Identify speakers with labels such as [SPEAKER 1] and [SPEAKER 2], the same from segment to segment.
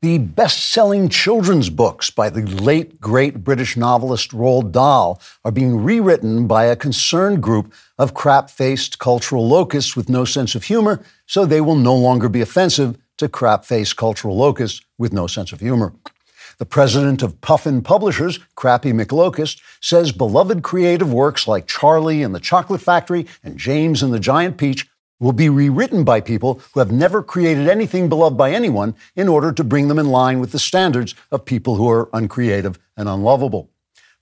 [SPEAKER 1] The best selling children's books by the late, great British novelist Roald Dahl are being rewritten by a concerned group of crap faced cultural locusts with no sense of humor, so they will no longer be offensive to crap faced cultural locusts with no sense of humor. The president of Puffin Publishers, Crappy McLocust, says beloved creative works like Charlie and the Chocolate Factory and James and the Giant Peach will be rewritten by people who have never created anything beloved by anyone in order to bring them in line with the standards of people who are uncreative and unlovable.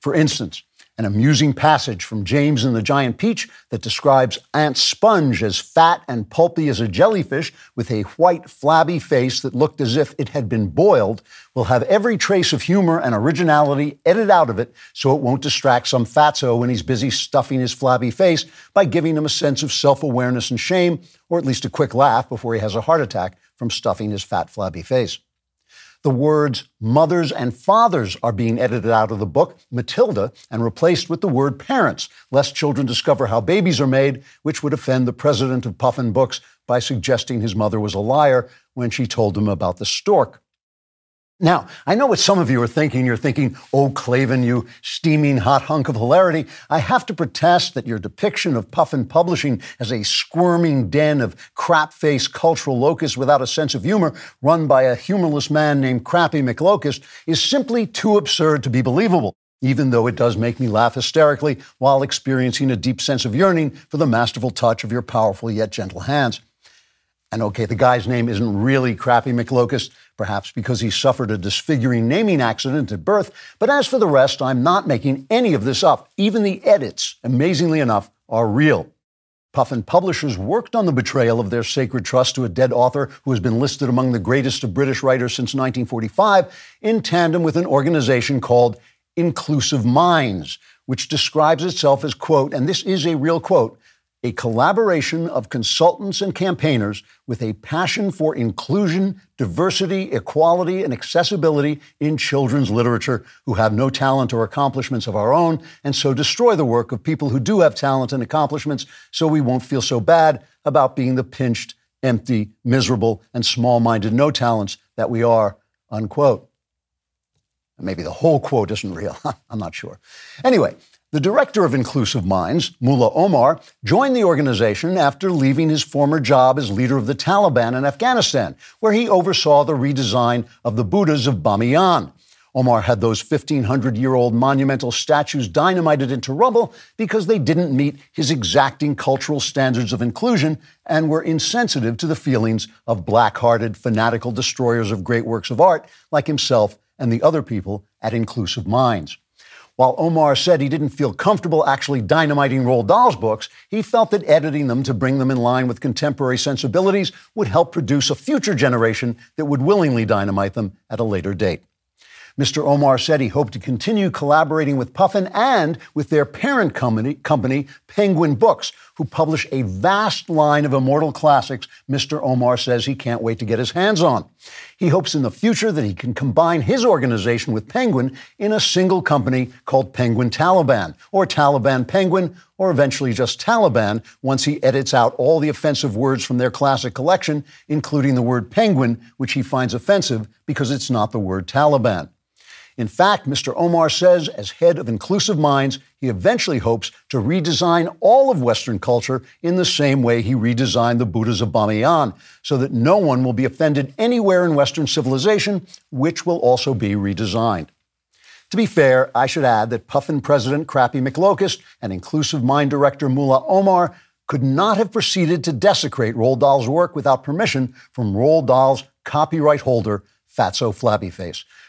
[SPEAKER 1] For instance, an amusing passage from James and the Giant Peach that describes Aunt Sponge as fat and pulpy as a jellyfish with a white, flabby face that looked as if it had been boiled. Will have every trace of humor and originality edited out of it so it won't distract some fatso when he's busy stuffing his flabby face by giving him a sense of self awareness and shame, or at least a quick laugh before he has a heart attack from stuffing his fat, flabby face the words mothers and fathers are being edited out of the book, Matilda, and replaced with the word parents, lest children discover how babies are made, which would offend the president of Puffin Books by suggesting his mother was a liar when she told him about the stork. Now, I know what some of you are thinking. You're thinking, oh, Klavan, you steaming hot hunk of hilarity. I have to protest that your depiction of Puffin Publishing as a squirming den of crap faced cultural locusts without a sense of humor, run by a humorless man named Crappy McLocust, is simply too absurd to be believable, even though it does make me laugh hysterically while experiencing a deep sense of yearning for the masterful touch of your powerful yet gentle hands. And okay, the guy's name isn't really Crappy McLocust, perhaps because he suffered a disfiguring naming accident at birth. But as for the rest, I'm not making any of this up. Even the edits, amazingly enough, are real. Puffin publishers worked on the betrayal of their sacred trust to a dead author who has been listed among the greatest of British writers since 1945 in tandem with an organization called Inclusive Minds, which describes itself as, quote, and this is a real quote, a collaboration of consultants and campaigners with a passion for inclusion, diversity, equality, and accessibility in children's literature who have no talent or accomplishments of our own, and so destroy the work of people who do have talent and accomplishments so we won't feel so bad about being the pinched, empty, miserable, and small minded no talents that we are, unquote. Maybe the whole quote isn't real. I'm not sure. Anyway, the director of Inclusive Minds, Mullah Omar, joined the organization after leaving his former job as leader of the Taliban in Afghanistan, where he oversaw the redesign of the Buddhas of Bamiyan. Omar had those 1,500 year old monumental statues dynamited into rubble because they didn't meet his exacting cultural standards of inclusion and were insensitive to the feelings of black hearted, fanatical destroyers of great works of art like himself and the other people at Inclusive Minds. While Omar said he didn't feel comfortable actually dynamiting Roald Dahl's books, he felt that editing them to bring them in line with contemporary sensibilities would help produce a future generation that would willingly dynamite them at a later date. Mr. Omar said he hoped to continue collaborating with Puffin and with their parent company, company, Penguin Books, who publish a vast line of immortal classics Mr. Omar says he can't wait to get his hands on. He hopes in the future that he can combine his organization with Penguin in a single company called Penguin Taliban, or Taliban Penguin, or eventually just Taliban once he edits out all the offensive words from their classic collection, including the word penguin, which he finds offensive because it's not the word Taliban. In fact, Mr. Omar says, as head of Inclusive Minds, he eventually hopes to redesign all of Western culture in the same way he redesigned the Buddhas of Bamiyan, so that no one will be offended anywhere in Western civilization, which will also be redesigned. To be fair, I should add that Puffin President Crappy McLocust and Inclusive Mind Director Mullah Omar could not have proceeded to desecrate Roald Dahl's work without permission from Roald Dahl's copyright holder, Fatso Flabbyface.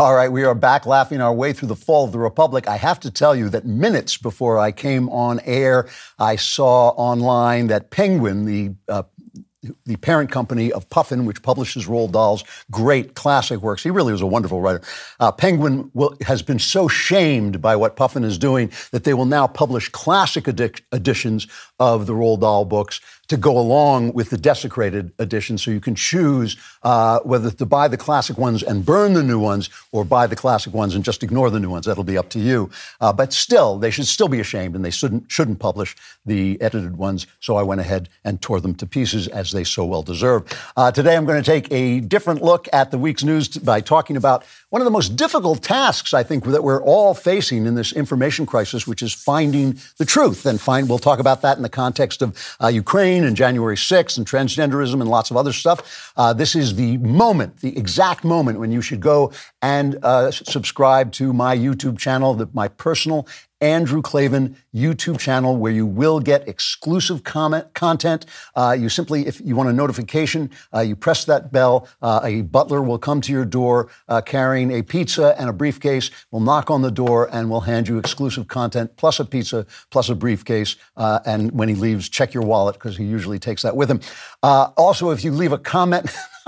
[SPEAKER 1] All right, we are back laughing our way through the fall of the Republic. I have to tell you that minutes before I came on air, I saw online that Penguin, the uh, the parent company of Puffin, which publishes Roald Dahl's great classic works. He really was a wonderful writer. Uh, Penguin will, has been so shamed by what Puffin is doing that they will now publish classic edi- editions of the Roald Dahl books to go along with the desecrated edition. So you can choose uh, whether to buy the classic ones and burn the new ones or buy the classic ones and just ignore the new ones. That'll be up to you. Uh, but still, they should still be ashamed and they shouldn't, shouldn't publish the edited ones. So I went ahead and tore them to pieces as they so well deserve. Uh, today, I'm going to take a different look at the week's news by talking about one of the most difficult tasks I think that we're all facing in this information crisis, which is finding the truth. And find, we'll talk about that in the context of uh, Ukraine and January 6th and transgenderism and lots of other stuff. Uh, this is the moment, the exact moment when you should go and uh, subscribe to my YouTube channel, the, my personal Andrew Klavan YouTube channel where you will get exclusive comment content. Uh, you simply, if you want a notification, uh, you press that bell. Uh, a butler will come to your door uh, carrying a pizza and a briefcase. Will knock on the door and will hand you exclusive content plus a pizza plus a briefcase. Uh, and when he leaves, check your wallet because he usually takes that with him. Uh, also, if you leave a comment.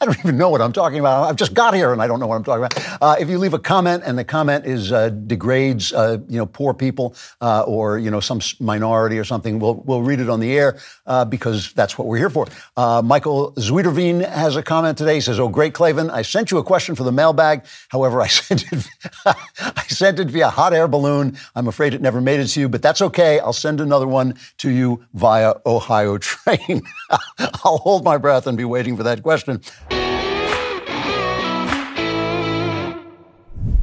[SPEAKER 1] I don't even know what I'm talking about. I've just got here and I don't know what I'm talking about. Uh, if you leave a comment and the comment is uh, degrades, uh, you know, poor people uh, or you know some minority or something, we'll we'll read it on the air uh, because that's what we're here for. Uh, Michael Zuiderveen has a comment today. He says, "Oh, great, Klavan, I sent you a question for the mailbag. However, I sent it I sent it via hot air balloon. I'm afraid it never made it to you, but that's okay. I'll send another one to you via Ohio train. I'll hold my breath and be waiting for that question."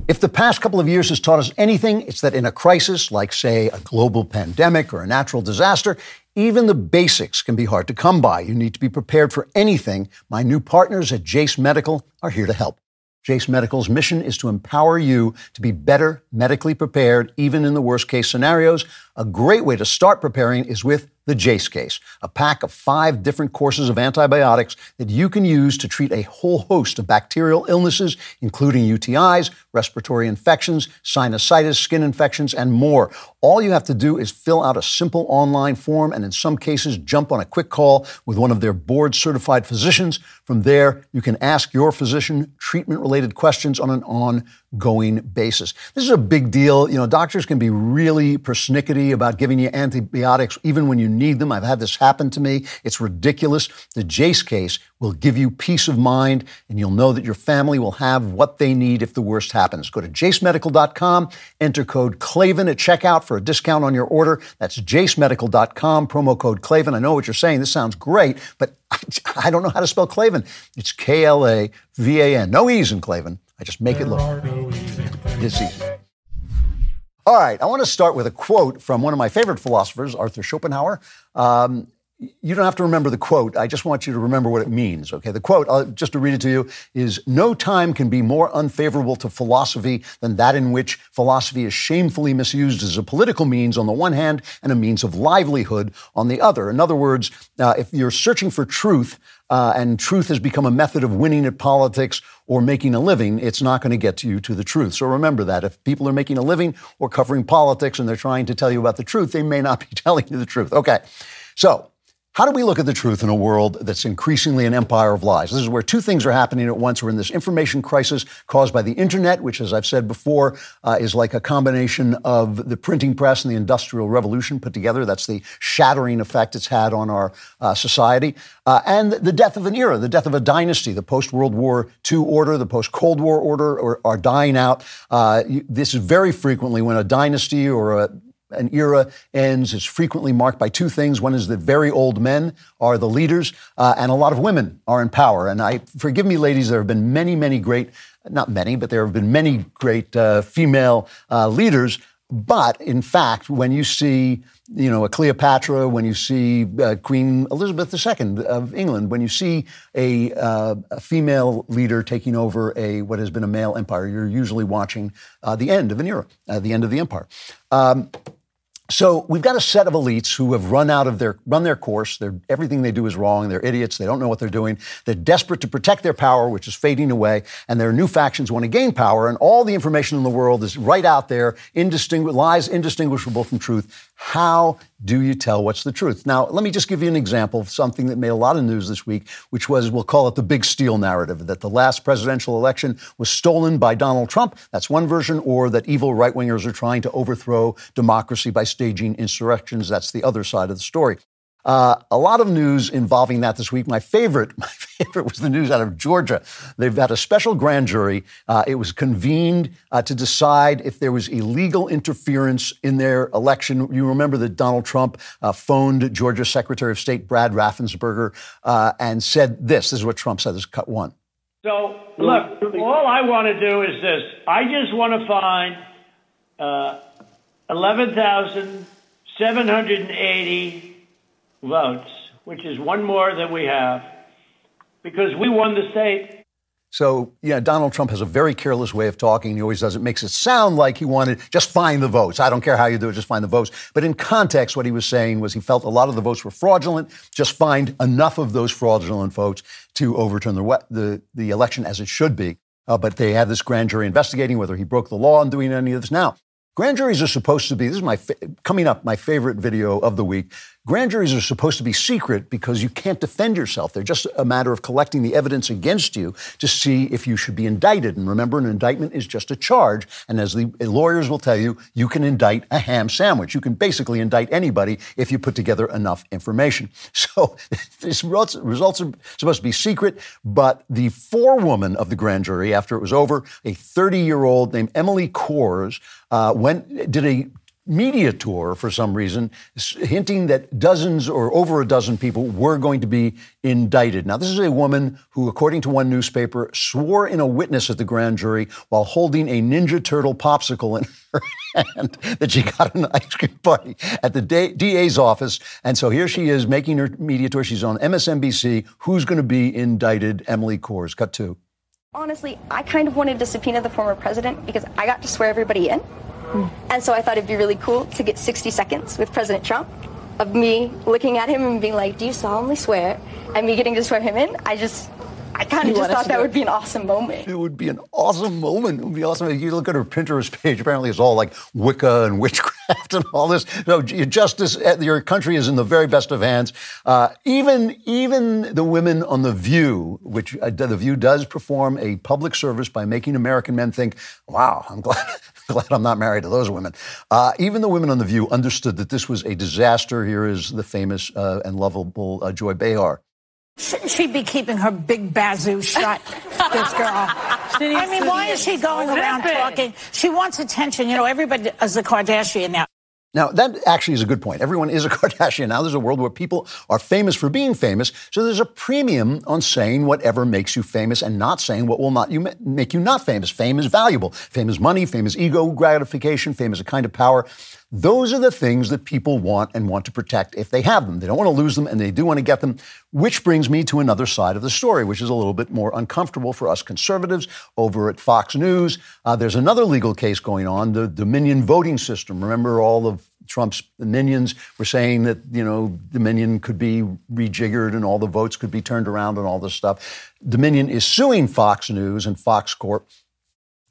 [SPEAKER 1] If the past couple of years has taught us anything, it's that in a crisis like, say, a global pandemic or a natural disaster, even the basics can be hard to come by. You need to be prepared for anything. My new partners at Jase Medical are here to help. Jase Medical's mission is to empower you to be better medically prepared, even in the worst case scenarios. A great way to start preparing is with the Jase case, a pack of five different courses of antibiotics that you can use to treat a whole host of bacterial illnesses, including UTIs, respiratory infections, sinusitis, skin infections, and more. All you have to do is fill out a simple online form and, in some cases, jump on a quick call with one of their board certified physicians. From there, you can ask your physician treatment related questions on an ongoing basis. This is a big deal. You know, doctors can be really persnickety about giving you antibiotics even when you need them. I've had this happen to me. It's ridiculous. The Jase case will give you peace of mind, and you'll know that your family will have what they need if the worst happens. Go to jasemedical.com, enter code Klavan at checkout for a discount on your order. That's jasemedical.com, promo code Klavan. I know what you're saying. This sounds great, but I, I don't know how to spell Klavan. It's K L A V A N. No E's in Klavan. I just make there it look. No it's easy. All right, I want to start with a quote from one of my favorite philosophers, Arthur Schopenhauer. Um, you don't have to remember the quote. I just want you to remember what it means. Okay. The quote, just to read it to you, is No time can be more unfavorable to philosophy than that in which philosophy is shamefully misused as a political means on the one hand and a means of livelihood on the other. In other words, uh, if you're searching for truth uh, and truth has become a method of winning at politics or making a living, it's not going to get you to the truth. So remember that. If people are making a living or covering politics and they're trying to tell you about the truth, they may not be telling you the truth. Okay. So, how do we look at the truth in a world that's increasingly an empire of lies? This is where two things are happening at once. We're in this information crisis caused by the internet, which, as I've said before, uh, is like a combination of the printing press and the industrial revolution put together. That's the shattering effect it's had on our uh, society. Uh, and the death of an era, the death of a dynasty. The post World War II order, the post Cold War order are, are dying out. Uh, this is very frequently when a dynasty or a an era ends is frequently marked by two things. One is that very old men are the leaders, uh, and a lot of women are in power. And I forgive me, ladies, there have been many, many great, not many, but there have been many great uh, female uh, leaders. But in fact, when you see, you know, a Cleopatra, when you see uh, Queen Elizabeth II of England, when you see a, uh, a, female leader taking over a what has been a male empire, you're usually watching uh, the end of an era, the end of the empire. Um, so we've got a set of elites who have run out of their run their course. They're, everything they do is wrong. They're idiots. They don't know what they're doing. They're desperate to protect their power, which is fading away. And their new factions want to gain power. And all the information in the world is right out there, indistingu- lies indistinguishable from truth. How do you tell what's the truth? Now, let me just give you an example of something that made a lot of news this week, which was, we'll call it the big steal narrative, that the last presidential election was stolen by Donald Trump. That's one version, or that evil right wingers are trying to overthrow democracy by staging insurrections. That's the other side of the story. Uh, a lot of news involving that this week. My favorite, my favorite was the news out of Georgia. They've had a special grand jury. Uh, it was convened uh, to decide if there was illegal interference in their election. You remember that Donald Trump uh, phoned Georgia Secretary of State Brad Raffensperger uh, and said this. This is what Trump said. This is cut one.
[SPEAKER 2] So, look, all I want to do is this. I just want to find uh, 11,780 votes, which is one more than we have, because we won the state.
[SPEAKER 1] So, yeah, Donald Trump has a very careless way of talking. He always does it, makes it sound like he wanted just find the votes. I don't care how you do it, just find the votes. But in context, what he was saying was he felt a lot of the votes were fraudulent. Just find enough of those fraudulent votes to overturn the, the, the election as it should be. Uh, but they have this grand jury investigating whether he broke the law in doing any of this. Now, grand juries are supposed to be, this is my, fa- coming up, my favorite video of the week. Grand juries are supposed to be secret because you can't defend yourself. They're just a matter of collecting the evidence against you to see if you should be indicted. And remember, an indictment is just a charge. And as the lawyers will tell you, you can indict a ham sandwich. You can basically indict anybody if you put together enough information. So these results, are supposed to be secret, but the forewoman of the grand jury, after it was over, a 30 year old named Emily Kohrs, uh, went, did a media tour for some reason, hinting that dozens or over a dozen people were going to be indicted. Now, this is a woman who, according to one newspaper, swore in a witness at the grand jury while holding a Ninja Turtle popsicle in her hand that she got an ice cream party at the DA's office. And so here she is making her media tour. She's on MSNBC. Who's going to be indicted? Emily Kohrs. Cut two.
[SPEAKER 3] Honestly, I kind of wanted to subpoena the former president because I got to swear everybody in. Hmm. And so I thought it'd be really cool to get 60 seconds with President Trump of me looking at him and being like, Do you solemnly swear? And me getting to swear him in. I just I kind of just thought that would be an awesome moment.
[SPEAKER 1] It would be an awesome moment. It would be awesome. You look at her Pinterest page, apparently it's all like Wicca and witchcraft and all this. So justice, uh, your country is in the very best of hands. Uh, even, even the women on The View, which uh, The View does perform a public service by making American men think, wow, I'm glad, glad I'm not married to those women. Uh, even the women on The View understood that this was a disaster. Here is the famous uh, and lovable uh, Joy Behar.
[SPEAKER 4] Shouldn't she be keeping her big bazoo shut, this girl? I mean, why is she going around talking? She wants attention. You know, everybody is a Kardashian now.
[SPEAKER 1] Now, that actually is a good point. Everyone is a Kardashian now. There's a world where people are famous for being famous. So there's a premium on saying whatever makes you famous and not saying what will not you make you not famous. Fame is valuable. Fame is money. Fame is ego gratification. Fame is a kind of power. Those are the things that people want and want to protect if they have them. They don't want to lose them and they do want to get them, which brings me to another side of the story, which is a little bit more uncomfortable for us conservatives over at Fox News. Uh, there's another legal case going on, the Dominion voting system. Remember all of Trump's minions were saying that, you know, Dominion could be rejiggered and all the votes could be turned around and all this stuff. Dominion is suing Fox News and Fox Corp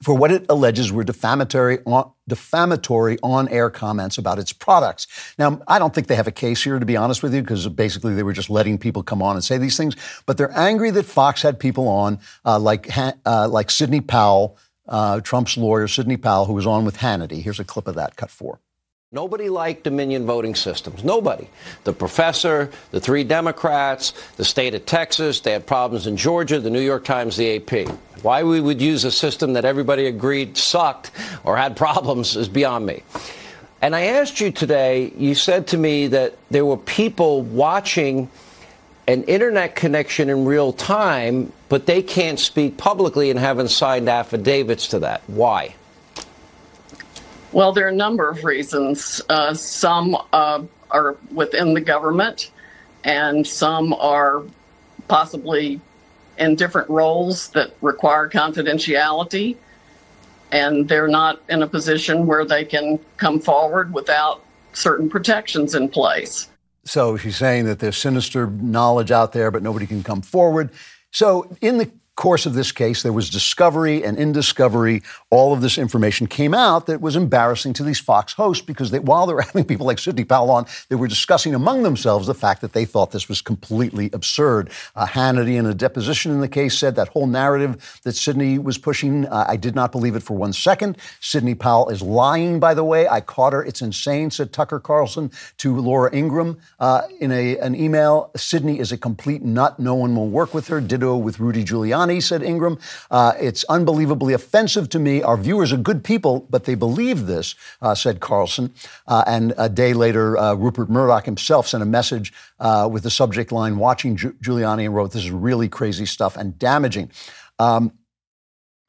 [SPEAKER 1] for what it alleges were defamatory on, defamatory on-air comments about its products. Now, I don't think they have a case here, to be honest with you, because basically they were just letting people come on and say these things. But they're angry that Fox had people on uh, like uh, like Sidney Powell, uh, Trump's lawyer, Sidney Powell, who was on with Hannity. Here's a clip of that, cut four.
[SPEAKER 5] Nobody liked Dominion voting systems. Nobody. The professor, the three Democrats, the state of Texas, they had problems in Georgia, the New York Times, the AP. Why we would use a system that everybody agreed sucked or had problems is beyond me. And I asked you today, you said to me that there were people watching an internet connection in real time, but they can't speak publicly and haven't signed affidavits to that. Why?
[SPEAKER 6] Well, there are a number of reasons. Uh, some uh, are within the government, and some are possibly in different roles that require confidentiality. And they're not in a position where they can come forward without certain protections in place.
[SPEAKER 1] So she's saying that there's sinister knowledge out there, but nobody can come forward. So, in the course of this case, there was discovery, and in discovery, all of this information came out that was embarrassing to these Fox hosts because they, while they were having people like Sidney Powell on, they were discussing among themselves the fact that they thought this was completely absurd. Uh, Hannity, in a deposition in the case, said that whole narrative that Sidney was pushing, uh, I did not believe it for one second. Sidney Powell is lying, by the way. I caught her. It's insane, said Tucker Carlson to Laura Ingraham uh, in a, an email. Sidney is a complete nut. No one will work with her. Ditto with Rudy Giuliani, said Ingraham. Uh, it's unbelievably offensive to me. Our viewers are good people, but they believe this, uh, said Carlson. Uh, and a day later, uh, Rupert Murdoch himself sent a message uh, with the subject line, watching Ju- Giuliani, and wrote, This is really crazy stuff and damaging. Um,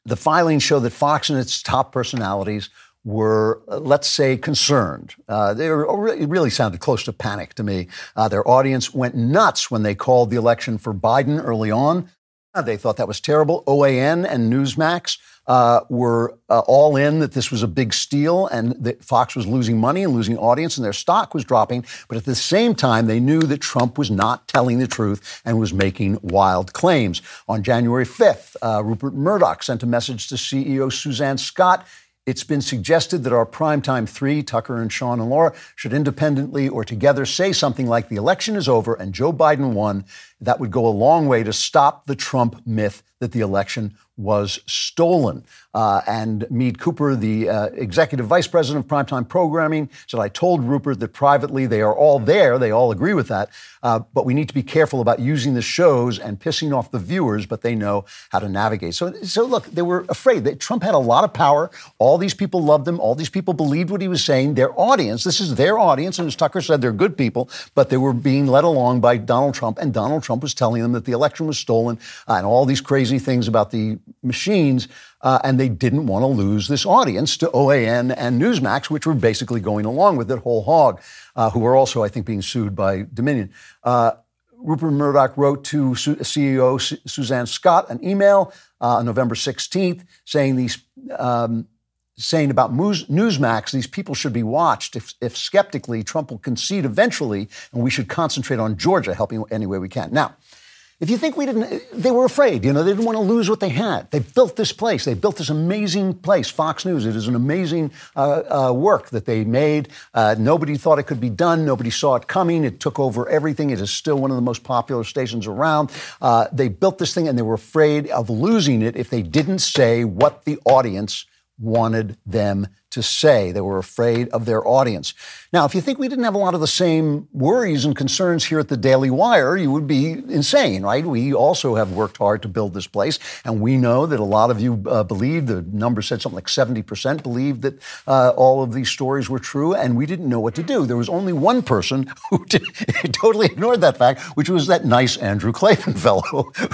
[SPEAKER 1] the filings show that Fox and its top personalities were, uh, let's say, concerned. Uh, they were, it really sounded close to panic to me. Uh, their audience went nuts when they called the election for Biden early on. Uh, they thought that was terrible. OAN and Newsmax uh, were uh, all in that this was a big steal and that Fox was losing money and losing audience and their stock was dropping. But at the same time, they knew that Trump was not telling the truth and was making wild claims. On January 5th, Rupert Murdoch sent a message to CEO Suzanne Scott it's been suggested that our primetime three, Tucker and Sean and Laura, should independently or together say something like the election is over and Joe Biden won. That would go a long way to stop the Trump myth that the election was stolen. Uh, and Meade Cooper, the uh, executive vice president of primetime programming, said, I told Rupert that privately they are all there. They all agree with that. Uh, but we need to be careful about using the shows and pissing off the viewers, but they know how to navigate. So, so look, they were afraid that Trump had a lot of power. All these people loved him. All these people believed what he was saying. Their audience, this is their audience. And as Tucker said, they're good people, but they were being led along by Donald Trump. And Donald Trump was telling them that the election was stolen uh, and all these crazy things about the machines, uh, and they didn't want to lose this audience to OAN and Newsmax, which were basically going along with it whole hog, uh, who are also, I think, being sued by Dominion. Uh, Rupert Murdoch wrote to CEO Suzanne Scott an email uh, on November 16th saying these. Um, saying about Newsmax, these people should be watched. If, if skeptically, Trump will concede eventually, and we should concentrate on Georgia, helping any way we can. Now, if you think we didn't, they were afraid. You know, they didn't want to lose what they had. They built this place. They built this amazing place, Fox News. It is an amazing uh, uh, work that they made. Uh, nobody thought it could be done. Nobody saw it coming. It took over everything. It is still one of the most popular stations around. Uh, they built this thing, and they were afraid of losing it if they didn't say what the audience wanted them to say. They were afraid of their audience. Now, if you think we didn't have a lot of the same worries and concerns here at the Daily Wire, you would be insane, right? We also have worked hard to build this place, and we know that a lot of you uh, believe the number said something like 70% believed that uh, all of these stories were true, and we didn't know what to do. There was only one person who did, totally ignored that fact, which was that nice Andrew Klavan fellow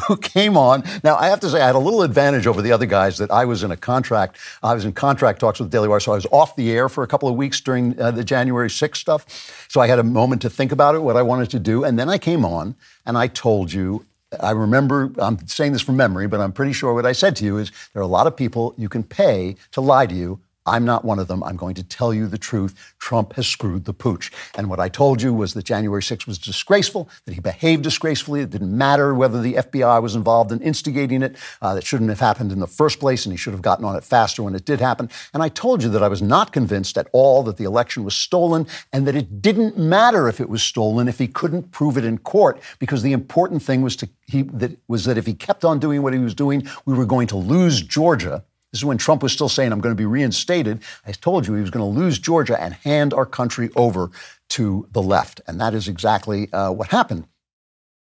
[SPEAKER 1] who came on. Now, I have to say, I had a little advantage over the other guys that I was in a contract. I was in contract talks with the Daily Wire, so I was off the air for a couple of weeks during uh, the January 6th stuff. So I had a moment to think about it, what I wanted to do. And then I came on and I told you I remember, I'm saying this from memory, but I'm pretty sure what I said to you is there are a lot of people you can pay to lie to you I'm not one of them. I'm going to tell you the truth. Trump has screwed the pooch. And what I told you was that January 6th was disgraceful, that he behaved disgracefully. It didn't matter whether the FBI was involved in instigating it. Uh, that shouldn't have happened in the first place, and he should have gotten on it faster when it did happen. And I told you that I was not convinced at all that the election was stolen and that it didn't matter if it was stolen if he couldn't prove it in court, because the important thing was, to, he, that, was that if he kept on doing what he was doing, we were going to lose Georgia this is when Trump was still saying, I'm going to be reinstated. I told you he was going to lose Georgia and hand our country over to the left. And that is exactly uh, what happened.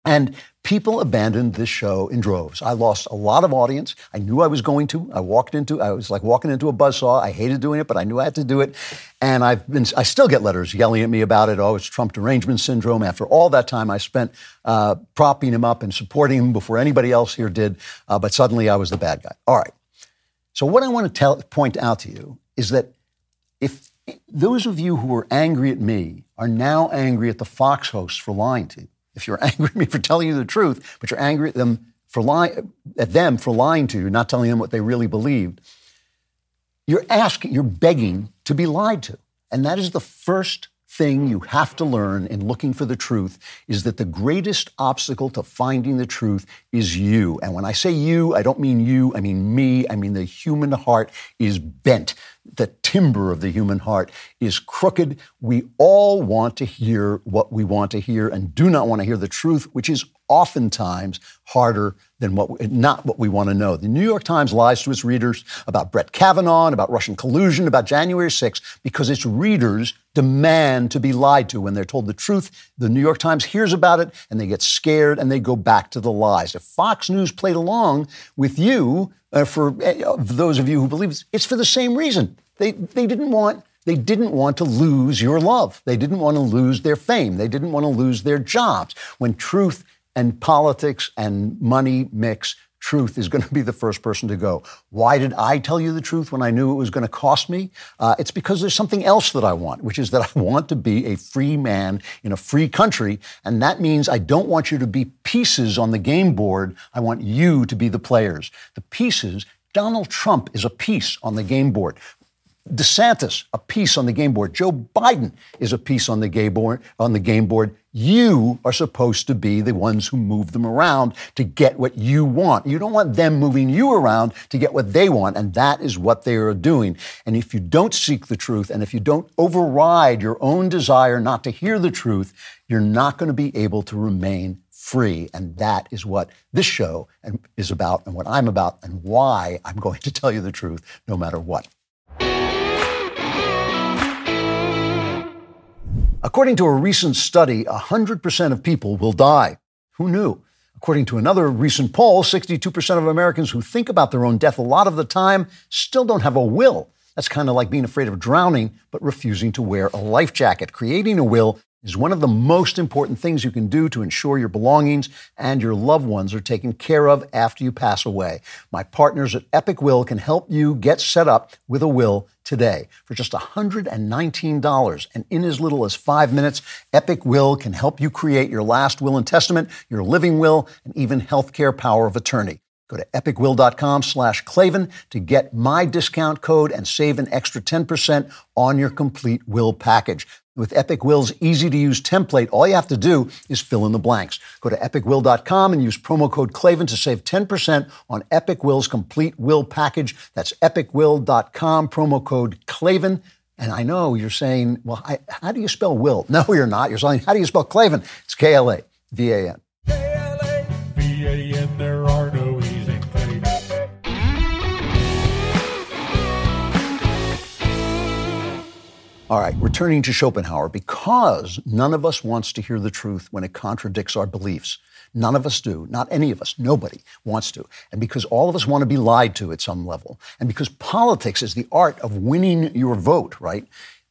[SPEAKER 1] And people abandoned this show in droves. I lost a lot of audience. I knew I was going to. I walked into, I was like walking into a buzzsaw. I hated doing it, but I knew I had to do it. And I've been, I still get letters yelling at me about it. Oh, it's Trump derangement syndrome. After all that time I spent uh, propping him up and supporting him before anybody else here did. Uh, but suddenly I was the bad guy. All right. So, what I want to tell, point out to you is that if those of you who were angry at me are now angry at the Fox hosts for lying to you, if you're angry at me for telling you the truth, but you're angry at them for lying at them for lying to you, not telling them what they really believed, you're asking, you're begging to be lied to. And that is the first thing you have to learn in looking for the truth is that the greatest obstacle to finding the truth is you. And when I say you, I don't mean you, I mean me. I mean the human heart is bent. The timber of the human heart is crooked. We all want to hear what we want to hear and do not want to hear the truth, which is oftentimes harder than what not what we want to know. The New York Times lies to its readers about Brett Kavanaugh, about Russian collusion, about January 6 because its readers demand to be lied to when they're told the truth. The New York Times hears about it and they get scared and they go back to the lies. If Fox News played along with you, uh, for uh, those of you who believe it's, it's for the same reason. They, they didn't want they didn't want to lose your love. They didn't want to lose their fame. They didn't want to lose their jobs. When truth and politics and money mix, truth is going to be the first person to go. Why did I tell you the truth when I knew it was going to cost me? Uh, it's because there's something else that I want, which is that I want to be a free man in a free country. And that means I don't want you to be pieces on the game board. I want you to be the players. The pieces Donald Trump is a piece on the game board. DeSantis, a piece on the game board. Joe Biden is a piece on the game board. On the game board, you are supposed to be the ones who move them around to get what you want. You don't want them moving you around to get what they want, and that is what they are doing. And if you don't seek the truth, and if you don't override your own desire not to hear the truth, you're not going to be able to remain free. And that is what this show is about, and what I'm about, and why I'm going to tell you the truth no matter what. According to a recent study, 100% of people will die. Who knew? According to another recent poll, 62% of Americans who think about their own death a lot of the time still don't have a will. That's kind of like being afraid of drowning, but refusing to wear a life jacket. Creating a will is one of the most important things you can do to ensure your belongings and your loved ones are taken care of after you pass away. My partners at Epic Will can help you get set up with a will today for just $119 and in as little as five minutes. Epic Will can help you create your last will and testament, your living will, and even healthcare power of attorney. Go to epicwill.com slash Klavan to get my discount code and save an extra 10% on your complete will package. With Epic Will's easy to use template, all you have to do is fill in the blanks. Go to epicwill.com and use promo code Klavan to save 10% on Epic Will's complete will package. That's epicwill.com, promo code Klavan. And I know you're saying, well, I, how do you spell will? No, you're not. You're saying, how do you spell Klavan? It's K L A V A N. All right, returning to Schopenhauer, because none of us wants to hear the truth when it contradicts our beliefs. None of us do. Not any of us. Nobody wants to. And because all of us want to be lied to at some level. And because politics is the art of winning your vote, right?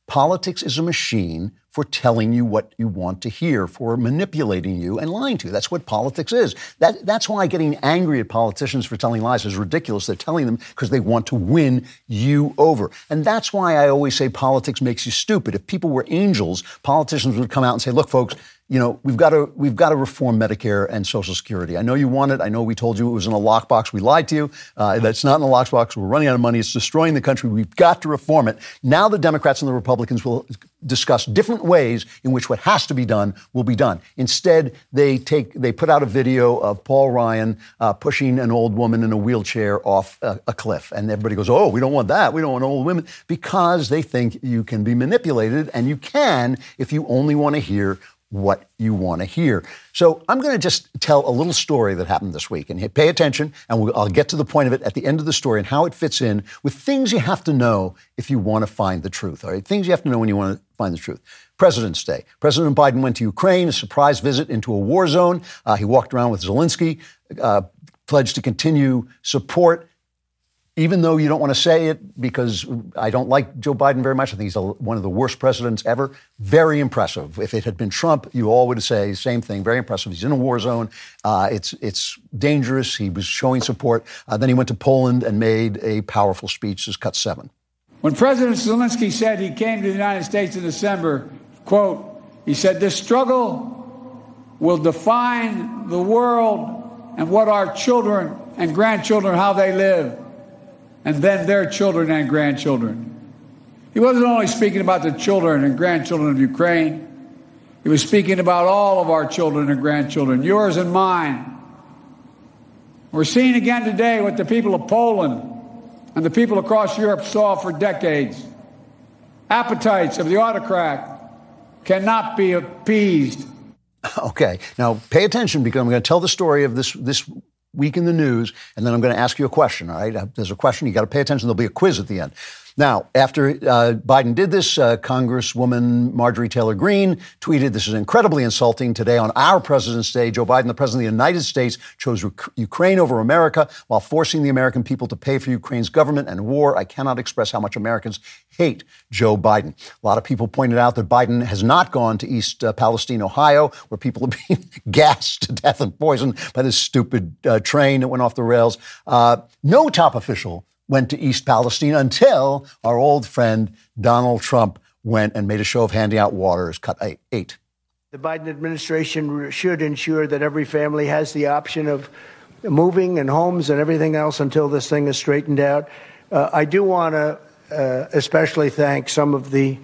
[SPEAKER 1] Politics is a machine for telling you what you want to hear, for manipulating you and lying to you. That's what politics is. That, that's why getting angry at politicians for telling lies is ridiculous. They're telling them because they want to win you over. And that's why I always say politics makes you stupid. If people were angels, politicians would come out and say, look, folks, you know, we've got to we've got to reform Medicare and Social Security. I know you want it. I know we told you it was in a lockbox. We lied to you. Uh, that's not in a lockbox. We're running out of money. It's destroying the country. We've got to reform it. Now the Democrats and the Republicans will discuss different ways in which what has to be done will be done. Instead, they take they put out a video of Paul Ryan uh, pushing an old woman in a wheelchair off a, a cliff, and everybody goes, "Oh, we don't want that. We don't want old women," because they think you can be manipulated, and you can if you only want to hear what you want to hear. So I'm going to just tell a little story that happened this week, and pay attention, and we'll, I'll get to the point of it at the end of the story and how it fits in with things you have to know if you want to find the truth. All right, things you have to know when you want to find the truth. President's Day. President Biden went to Ukraine, a surprise visit into a war zone. Uh, he walked around with Zelensky, uh, pledged to continue support even though you don't want to say it because I don't like Joe Biden very much. I think he's a, one of the worst presidents ever. Very impressive. If it had been Trump, you all would say the same thing. Very impressive. He's in a war zone. Uh, it's it's dangerous. He was showing support. Uh, then he went to Poland and made a powerful speech. This is cut seven.
[SPEAKER 7] When President Zelensky said he came to the United States in December, quote, he said, "This struggle will define the world and what our children and grandchildren how they live." And then their children and grandchildren. He wasn't only speaking about the children and grandchildren of Ukraine, he was speaking about all of our children and grandchildren, yours and mine. We're seeing again today what the people of Poland and the people across Europe saw for decades. Appetites of the autocrat cannot be appeased.
[SPEAKER 1] Okay, now pay attention because I'm going to tell the story of this this week in the news, and then I'm going to ask you a question. All right, uh, there's a question you got to pay attention. There'll be a quiz at the end. Now, after uh, Biden did this, uh, Congresswoman Marjorie Taylor Greene tweeted, This is incredibly insulting. Today, on our President's Day, Joe Biden, the President of the United States, chose Ukraine over America while forcing the American people to pay for Ukraine's government and war. I cannot express how much Americans hate Joe Biden. A lot of people pointed out that Biden has not gone to East uh, Palestine, Ohio, where people are being gassed to death and poisoned by this stupid uh, train that went off the rails. Uh, no top official went to East Palestine until our old friend Donald Trump went and made a show of handing out waters, cut eight.
[SPEAKER 8] The Biden administration should ensure that every family has the option of moving and homes and everything else until this thing is straightened out. Uh, I do want to uh, especially thank some of the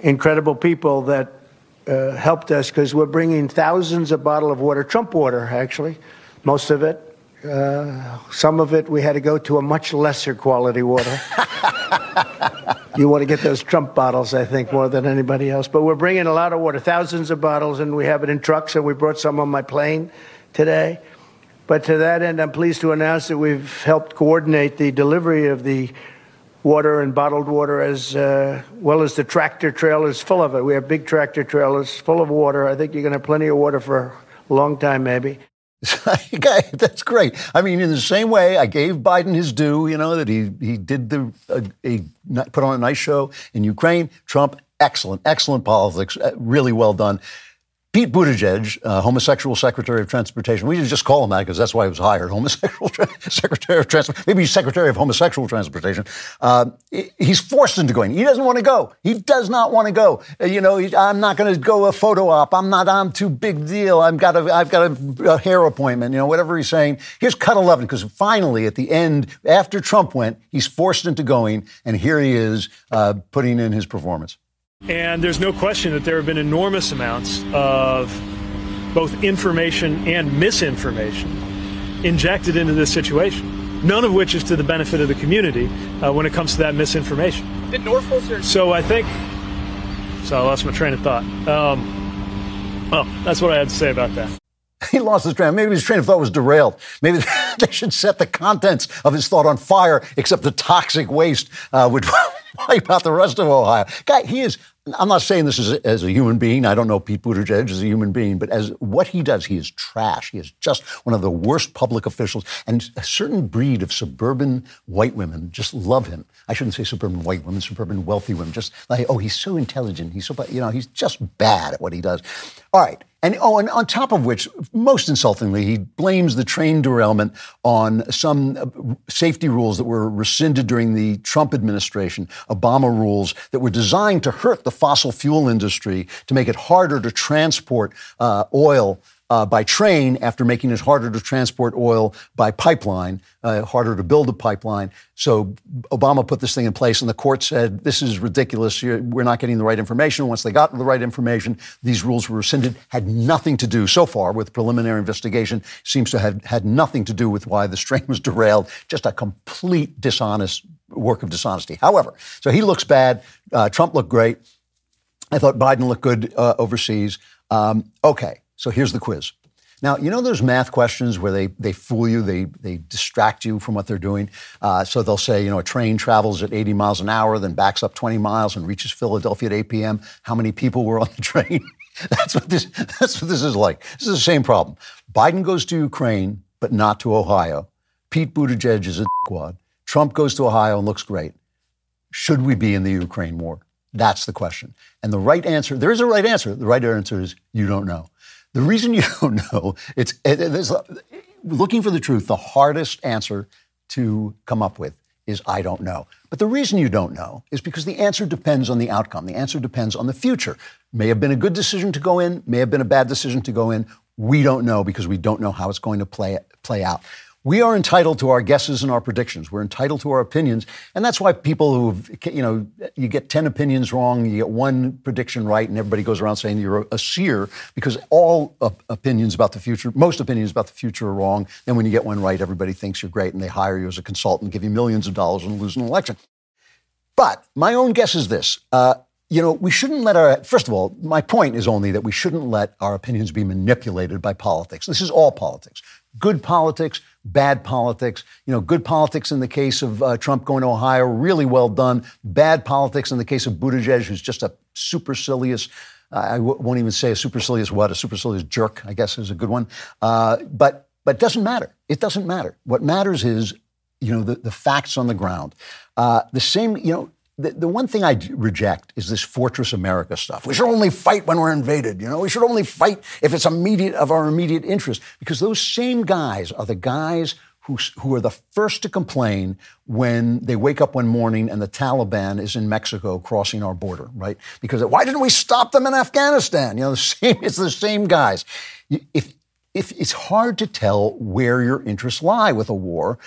[SPEAKER 8] incredible people that uh, helped us because we're bringing thousands of bottle of water, Trump water, actually, most of it, uh, some of it we had to go to a much lesser quality water. you want to get those Trump bottles, I think, more than anybody else. But we're bringing a lot of water, thousands of bottles, and we have it in trucks, and we brought some on my plane today. But to that end, I'm pleased to announce that we've helped coordinate the delivery of the water and bottled water as uh, well as the tractor trailers full of it. We have big tractor trailers full of water. I think you're going to have plenty of water for a long time, maybe.
[SPEAKER 1] That's great. I mean, in the same way, I gave Biden his due. You know that he he did the uh, a, put on a nice show in Ukraine. Trump, excellent, excellent politics, uh, really well done. Pete Buttigieg, uh, homosexual Secretary of Transportation. We should just call him that because that's why he was hired. Homosexual tra- Secretary of Transportation. Maybe he's Secretary of Homosexual Transportation. Uh, he's forced into going. He doesn't want to go. He does not want to go. Uh, you know, I'm not going to go a photo op. I'm not. I'm too big deal. I've got a. I've got a, a hair appointment. You know, whatever he's saying. Here's cut 11 because finally, at the end, after Trump went, he's forced into going, and here he is uh, putting in his performance.
[SPEAKER 9] And there's no question that there have been enormous amounts of both information and misinformation injected into this situation, none of which is to the benefit of the community uh, when it comes to that misinformation. Did Norfolk? So I think. So I lost my train of thought. Um, well, that's what I had to say about that.
[SPEAKER 1] He lost his train. Maybe his train of thought was derailed. Maybe they should set the contents of his thought on fire, except the toxic waste uh, would wipe out the rest of Ohio. Guy, he is I'm not saying this as a, as a human being. I don't know Pete Buttigieg as a human being, but as what he does, he is trash. He is just one of the worst public officials. And a certain breed of suburban white women just love him. I shouldn't say suburban white women, suburban wealthy women. Just like, oh, he's so intelligent. He's so, you know, he's just bad at what he does. All right. And oh, and on top of which, most insultingly, he blames the train derailment on some uh, safety rules that were rescinded during the Trump administration, Obama rules that were designed to hurt the fossil fuel industry, to make it harder to transport uh, oil uh, by train after making it harder to transport oil by pipeline, uh, harder to build a pipeline. So Obama put this thing in place, and the court said, This is ridiculous. We're not getting the right information. Once they got the right information, these rules were rescinded. Had nothing to do so far with preliminary investigation, seems to have had nothing to do with why the train was derailed. Just a complete dishonest work of dishonesty. However, so he looks bad. Uh, Trump looked great. I thought Biden looked good uh, overseas. Um, okay. So here's the quiz. Now, you know those math questions where they, they fool you, they, they distract you from what they're doing? Uh, so they'll say, you know, a train travels at 80 miles an hour, then backs up 20 miles and reaches Philadelphia at 8 p.m. How many people were on the train? that's, what this, that's what this is like. This is the same problem. Biden goes to Ukraine, but not to Ohio. Pete Buttigieg is a dickwad. Trump goes to Ohio and looks great. Should we be in the Ukraine war? That's the question. And the right answer, there is a right answer. The right answer is you don't know. The reason you don't know, it's, it, looking for the truth, the hardest answer to come up with is I don't know. But the reason you don't know is because the answer depends on the outcome. The answer depends on the future. May have been a good decision to go in, may have been a bad decision to go in. We don't know because we don't know how it's going to play, play out. We are entitled to our guesses and our predictions. We're entitled to our opinions. And that's why people who, you know, you get 10 opinions wrong, you get one prediction right, and everybody goes around saying you're a seer because all opinions about the future, most opinions about the future are wrong. Then when you get one right, everybody thinks you're great and they hire you as a consultant, give you millions of dollars and lose an election. But my own guess is this. Uh, you know, we shouldn't let our, first of all, my point is only that we shouldn't let our opinions be manipulated by politics. This is all politics. Good politics, bad politics. You know, good politics in the case of uh, Trump going to Ohio, really well done. Bad politics in the case of Buttigieg, who's just a supercilious, uh, I w- won't even say a supercilious what, a supercilious jerk, I guess is a good one. Uh, but, but it doesn't matter. It doesn't matter. What matters is, you know, the, the facts on the ground. Uh, the same, you know, the, the one thing I reject is this Fortress America stuff. We should only fight when we're invaded. You know, we should only fight if it's immediate of our immediate interest. Because those same guys are the guys who, who are the first to complain when they wake up one morning and the Taliban is in Mexico crossing our border, right? Because why didn't we stop them in Afghanistan? You know, the same, it's the same guys. If, if it's hard to tell where your interests lie with a war,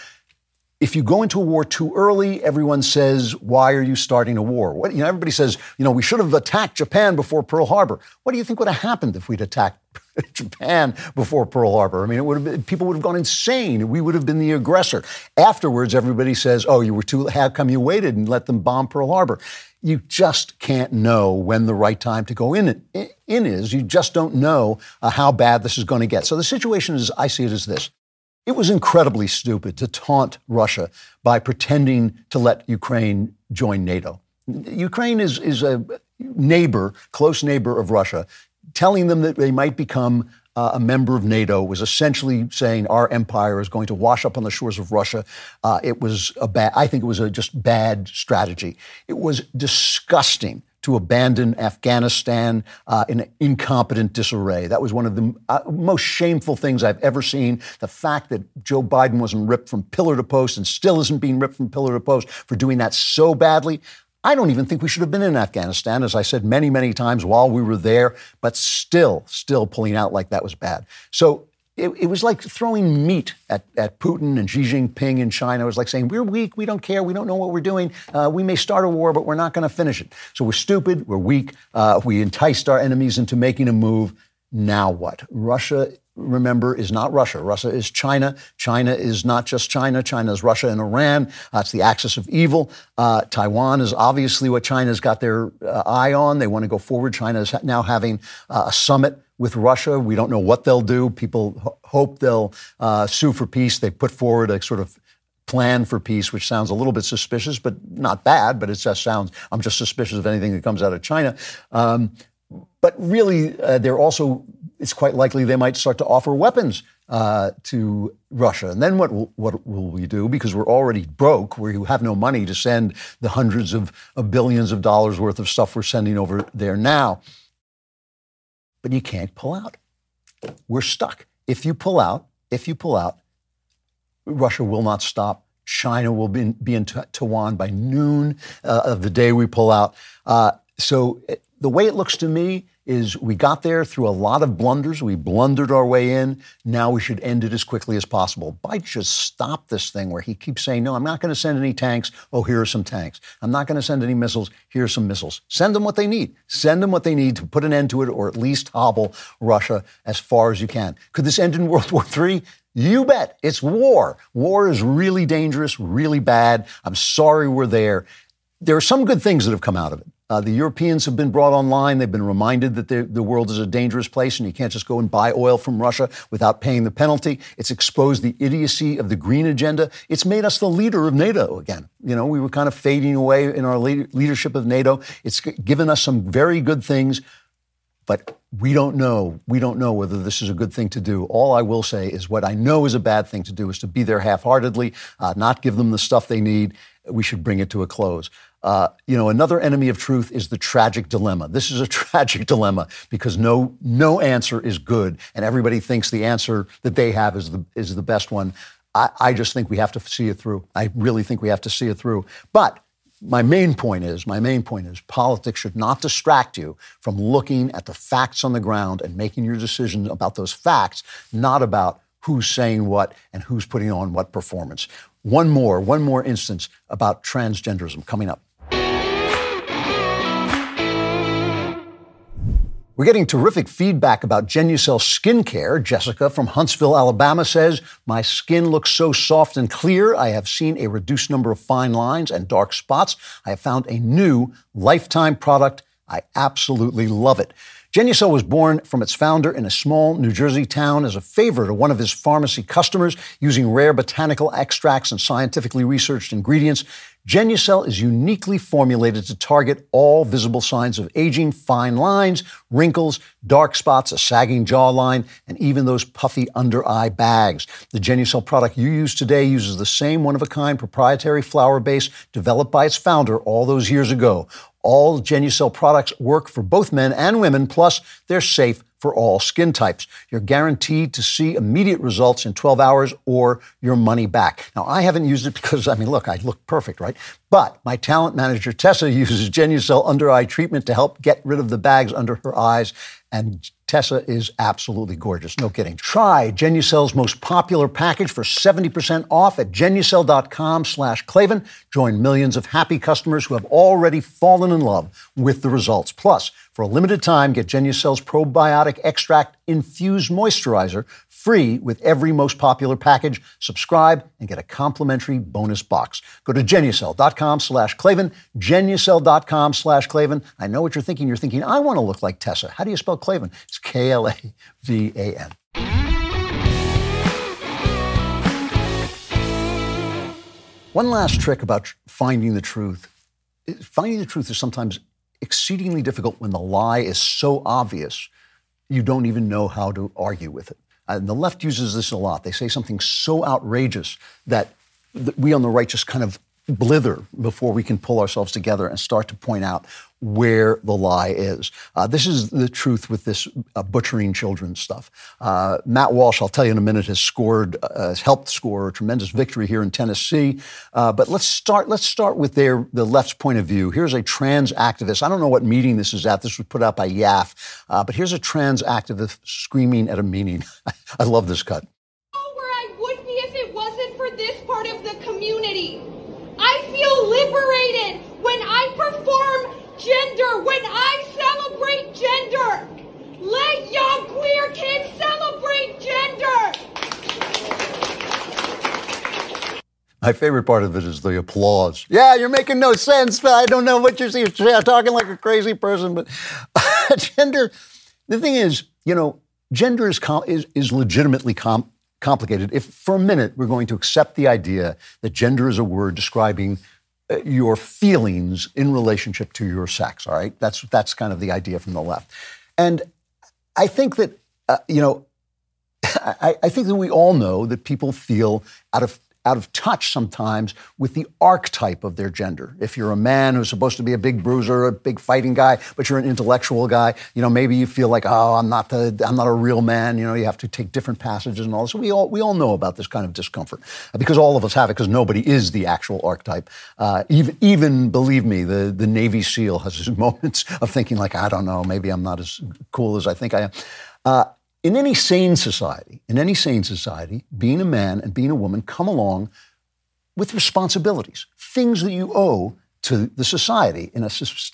[SPEAKER 1] if you go into a war too early, everyone says, "Why are you starting a war?" What, you know, everybody says, "You know, we should have attacked Japan before Pearl Harbor." What do you think would have happened if we'd attacked Japan before Pearl Harbor? I mean, it would have been, people would have gone insane. We would have been the aggressor. Afterwards, everybody says, "Oh, you were too. How come you waited and let them bomb Pearl Harbor?" You just can't know when the right time to go in in is. You just don't know uh, how bad this is going to get. So the situation is, I see it as this. It was incredibly stupid to taunt Russia by pretending to let Ukraine join NATO. Ukraine is, is a neighbor, close neighbor of Russia. Telling them that they might become uh, a member of NATO was essentially saying our empire is going to wash up on the shores of Russia. Uh, it was a bad, I think it was a just bad strategy. It was disgusting to abandon Afghanistan uh, in incompetent disarray. That was one of the uh, most shameful things I've ever seen. The fact that Joe Biden wasn't ripped from pillar to post and still isn't being ripped from pillar to post for doing that so badly. I don't even think we should have been in Afghanistan, as I said many, many times while we were there, but still, still pulling out like that was bad. So it, it, was like throwing meat at, at Putin and Xi Jinping in China. It was like saying, We're weak, we don't care, we don't know what we're doing. Uh, we may start a war, but we're not going to finish it. So we're stupid, we're weak. Uh, we enticed our enemies into making a move. Now what? Russia, remember, is not Russia. Russia is China. China is not just China. China is Russia and Iran. That's the axis of evil. Uh, Taiwan is obviously what China's got their uh, eye on. They want to go forward. China is now having uh, a summit with Russia. We don't know what they'll do. People ho- hope they'll uh, sue for peace. They put forward a sort of plan for peace, which sounds a little bit suspicious, but not bad. But it just sounds. I'm just suspicious of anything that comes out of China. Um, but really, uh, they're also. It's quite likely they might start to offer weapons uh, to Russia. And then what will, what will we do? Because we're already broke, we have no money to send the hundreds of, of billions of dollars worth of stuff we're sending over there now but you can't pull out. We're stuck. If you pull out, if you pull out, Russia will not stop. China will be in, be in Taiwan by noon uh, of the day we pull out. Uh, so it, the way it looks to me is we got there through a lot of blunders. We blundered our way in. Now we should end it as quickly as possible. Biden should stop this thing where he keeps saying, no, I'm not going to send any tanks. Oh, here are some tanks. I'm not going to send any missiles. Here are some missiles. Send them what they need. Send them what they need to put an end to it or at least hobble Russia as far as you can. Could this end in World War III? You bet. It's war. War is really dangerous, really bad. I'm sorry we're there. There are some good things that have come out of it. Uh, the Europeans have been brought online. They've been reminded that the world is a dangerous place and you can't just go and buy oil from Russia without paying the penalty. It's exposed the idiocy of the green agenda. It's made us the leader of NATO again. You know, we were kind of fading away in our leadership of NATO. It's given us some very good things, but we don't know. We don't know whether this is a good thing to do. All I will say is what I know is a bad thing to do is to be there half-heartedly, uh, not give them the stuff they need. We should bring it to a close. Uh, you know, another enemy of truth is the tragic dilemma. This is a tragic dilemma because no no answer is good, and everybody thinks the answer that they have is the is the best one. I, I just think we have to see it through. I really think we have to see it through. But my main point is my main point is politics should not distract you from looking at the facts on the ground and making your decisions about those facts, not about who's saying what and who's putting on what performance. One more, one more instance about transgenderism coming up. We're getting terrific feedback about Genucel skincare. Jessica from Huntsville, Alabama says, My skin looks so soft and clear. I have seen a reduced number of fine lines and dark spots. I have found a new lifetime product. I absolutely love it. Genucel was born from its founder in a small New Jersey town as a favor to one of his pharmacy customers using rare botanical extracts and scientifically researched ingredients. Genucel is uniquely formulated to target all visible signs of aging, fine lines, wrinkles, dark spots, a sagging jawline, and even those puffy under eye bags. The Genucel product you use today uses the same one of a kind proprietary flower base developed by its founder all those years ago. All Genucel products work for both men and women, plus they're safe for all skin types. You're guaranteed to see immediate results in 12 hours or your money back. Now, I haven't used it because, I mean, look, I look perfect, right? But my talent manager, Tessa, uses Genucel under eye treatment to help get rid of the bags under her eyes. And Tessa is absolutely gorgeous. No kidding. Try Genucel's most popular package for 70% off at genucel.com slash Klavan. Join millions of happy customers who have already fallen in love with the results. Plus, for a limited time, get Genucel's probiotic extract infused moisturizer free with every most popular package. Subscribe and get a complimentary bonus box. Go to genucel.com slash Klavan, genucel.com slash Klavan. I know what you're thinking. You're thinking, I want to look like Tessa. How do you spell Klavan? It's K-L-A-V-A-N. One last trick about finding the truth. Finding the truth is sometimes exceedingly difficult when the lie is so obvious you don't even know how to argue with it. Uh, and the left uses this a lot. They say something so outrageous that we on the right just kind of blither before we can pull ourselves together and start to point out where the lie is. Uh, this is the truth with this uh, butchering children stuff. Uh, Matt Walsh, I'll tell you in a minute, has scored, uh, has helped score a tremendous victory here in Tennessee. Uh, but let's start. Let's start with their the left's point of view. Here's a trans activist. I don't know what meeting this is at. This was put out by YAF. Uh, but here's a trans activist screaming at a meeting. I love this cut.
[SPEAKER 10] Where I would be if it wasn't for this part of the community. I feel liberated when I perform gender, when I celebrate gender. Let young queer kids celebrate gender.
[SPEAKER 1] My favorite part of it is the applause. Yeah, you're making no sense. I don't know what you're saying. You're talking like a crazy person, but gender. The thing is, you know, gender is com- is, is legitimately com- complicated. If for a minute we're going to accept the idea that gender is a word describing your feelings in relationship to your sex, all right? That's that's kind of the idea from the left, and I think that uh, you know, I, I think that we all know that people feel out of out of touch sometimes with the archetype of their gender. If you're a man who's supposed to be a big bruiser, a big fighting guy, but you're an intellectual guy, you know, maybe you feel like, oh, I'm not the, I'm not a real man. You know, you have to take different passages and all this. We all, we all know about this kind of discomfort because all of us have it because nobody is the actual archetype. Uh, even, even believe me, the, the Navy SEAL has his moments of thinking like, I don't know, maybe I'm not as cool as I think I am. Uh, in any sane society, in any sane society, being a man and being a woman come along with responsibilities, things that you owe to the society. A,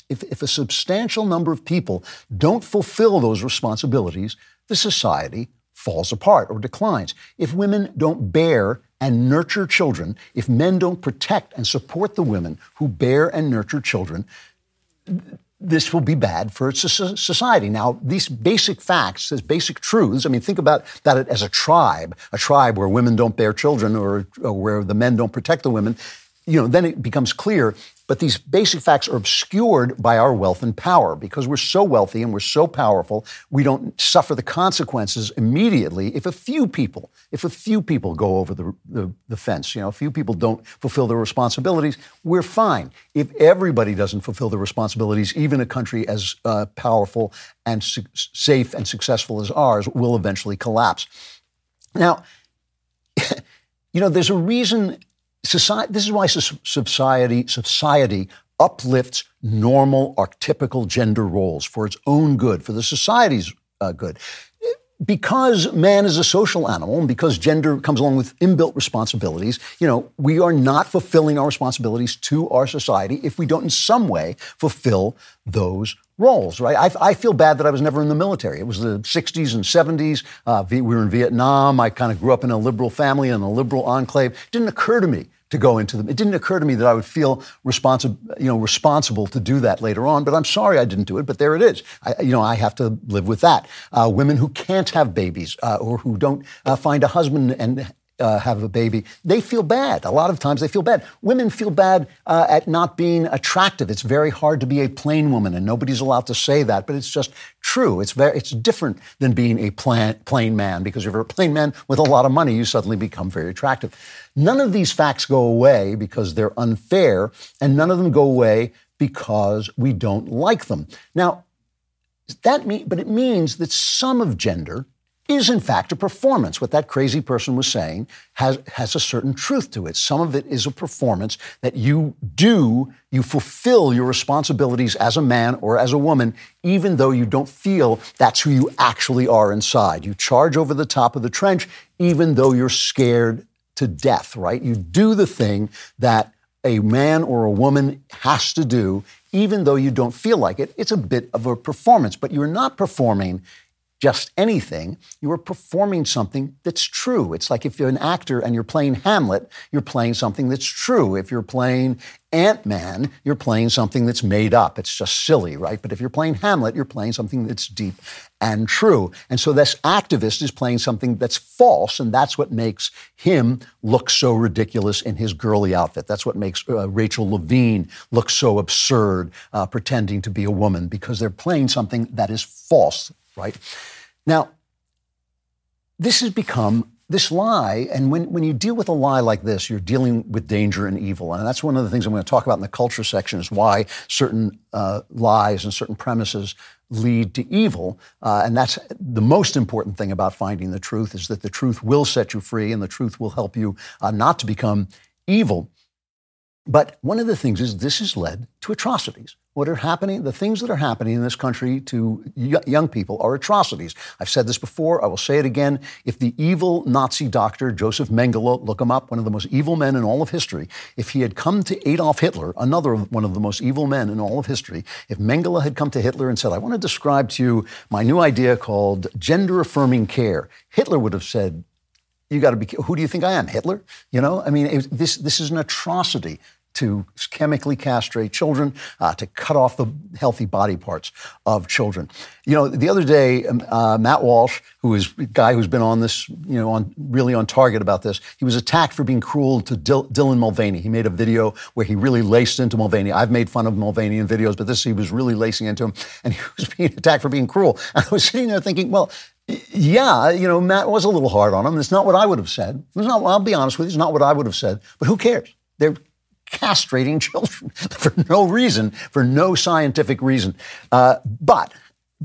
[SPEAKER 1] if, if a substantial number of people don't fulfill those responsibilities, the society falls apart or declines. If women don't bear and nurture children, if men don't protect and support the women who bear and nurture children, this will be bad for society. Now, these basic facts, these basic truths, I mean, think about that as a tribe, a tribe where women don't bear children or, or where the men don't protect the women. You know, then it becomes clear but these basic facts are obscured by our wealth and power because we're so wealthy and we're so powerful, we don't suffer the consequences immediately if a few people, if a few people go over the, the, the fence, you know, a few people don't fulfill their responsibilities, we're fine. If everybody doesn't fulfill their responsibilities, even a country as uh, powerful and su- safe and successful as ours will eventually collapse. Now, you know, there's a reason Society, this is why society, society uplifts normal, archetypical gender roles for its own good, for the society's uh, good. because man is a social animal and because gender comes along with inbuilt responsibilities, you know, we are not fulfilling our responsibilities to our society if we don't in some way fulfill those roles, right? I, I feel bad that I was never in the military. It was the 60s and 70s. Uh, we were in Vietnam. I kind of grew up in a liberal family in a liberal enclave. It didn't occur to me to go into them. It didn't occur to me that I would feel responsible, you know, responsible to do that later on. But I'm sorry I didn't do it. But there it is. I, you know, I have to live with that. Uh, women who can't have babies uh, or who don't uh, find a husband and uh, have a baby, they feel bad. A lot of times they feel bad. Women feel bad uh, at not being attractive. It's very hard to be a plain woman, and nobody's allowed to say that, but it's just true. It's very, it's different than being a plain, plain man because if you're a plain man with a lot of money, you suddenly become very attractive. None of these facts go away because they're unfair, and none of them go away because we don't like them. Now, that mean, but it means that some of gender is in fact a performance. What that crazy person was saying has, has a certain truth to it. Some of it is a performance that you do, you fulfill your responsibilities as a man or as a woman, even though you don't feel that's who you actually are inside. You charge over the top of the trench, even though you're scared to death, right? You do the thing that a man or a woman has to do, even though you don't feel like it. It's a bit of a performance, but you're not performing just anything. You are performing something that's true. It's like if you're an actor and you're playing Hamlet, you're playing something that's true. If you're playing Ant Man, you're playing something that's made up. It's just silly, right? But if you're playing Hamlet, you're playing something that's deep and true. And so this activist is playing something that's false, and that's what makes him look so ridiculous in his girly outfit. That's what makes uh, Rachel Levine look so absurd, uh, pretending to be a woman, because they're playing something that is false right? Now, this has become this lie, and when, when you deal with a lie like this, you're dealing with danger and evil. And that's one of the things I'm going to talk about in the culture section is why certain uh, lies and certain premises lead to evil. Uh, and that's the most important thing about finding the truth is that the truth will set you free and the truth will help you uh, not to become evil. But one of the things is this has led to atrocities what are happening, the things that are happening in this country to young people are atrocities. I've said this before, I will say it again. If the evil Nazi doctor, Joseph Mengele, look him up, one of the most evil men in all of history, if he had come to Adolf Hitler, another one of the most evil men in all of history, if Mengele had come to Hitler and said, I want to describe to you my new idea called gender affirming care, Hitler would have said, you got to be. Who do you think I am, Hitler? You know, I mean, it, this this is an atrocity to chemically castrate children, uh, to cut off the healthy body parts of children. You know, the other day, um, uh, Matt Walsh, who is a guy who's been on this, you know, on really on target about this, he was attacked for being cruel to Dil- Dylan Mulvaney. He made a video where he really laced into Mulvaney. I've made fun of Mulvaney in videos, but this he was really lacing into him, and he was being attacked for being cruel. And I was sitting there thinking, well, yeah, you know, Matt was a little hard on him. It's not what I would have said. It's not. I'll be honest with you. It's not what I would have said. But who cares? They're castrating children for no reason, for no scientific reason. Uh, but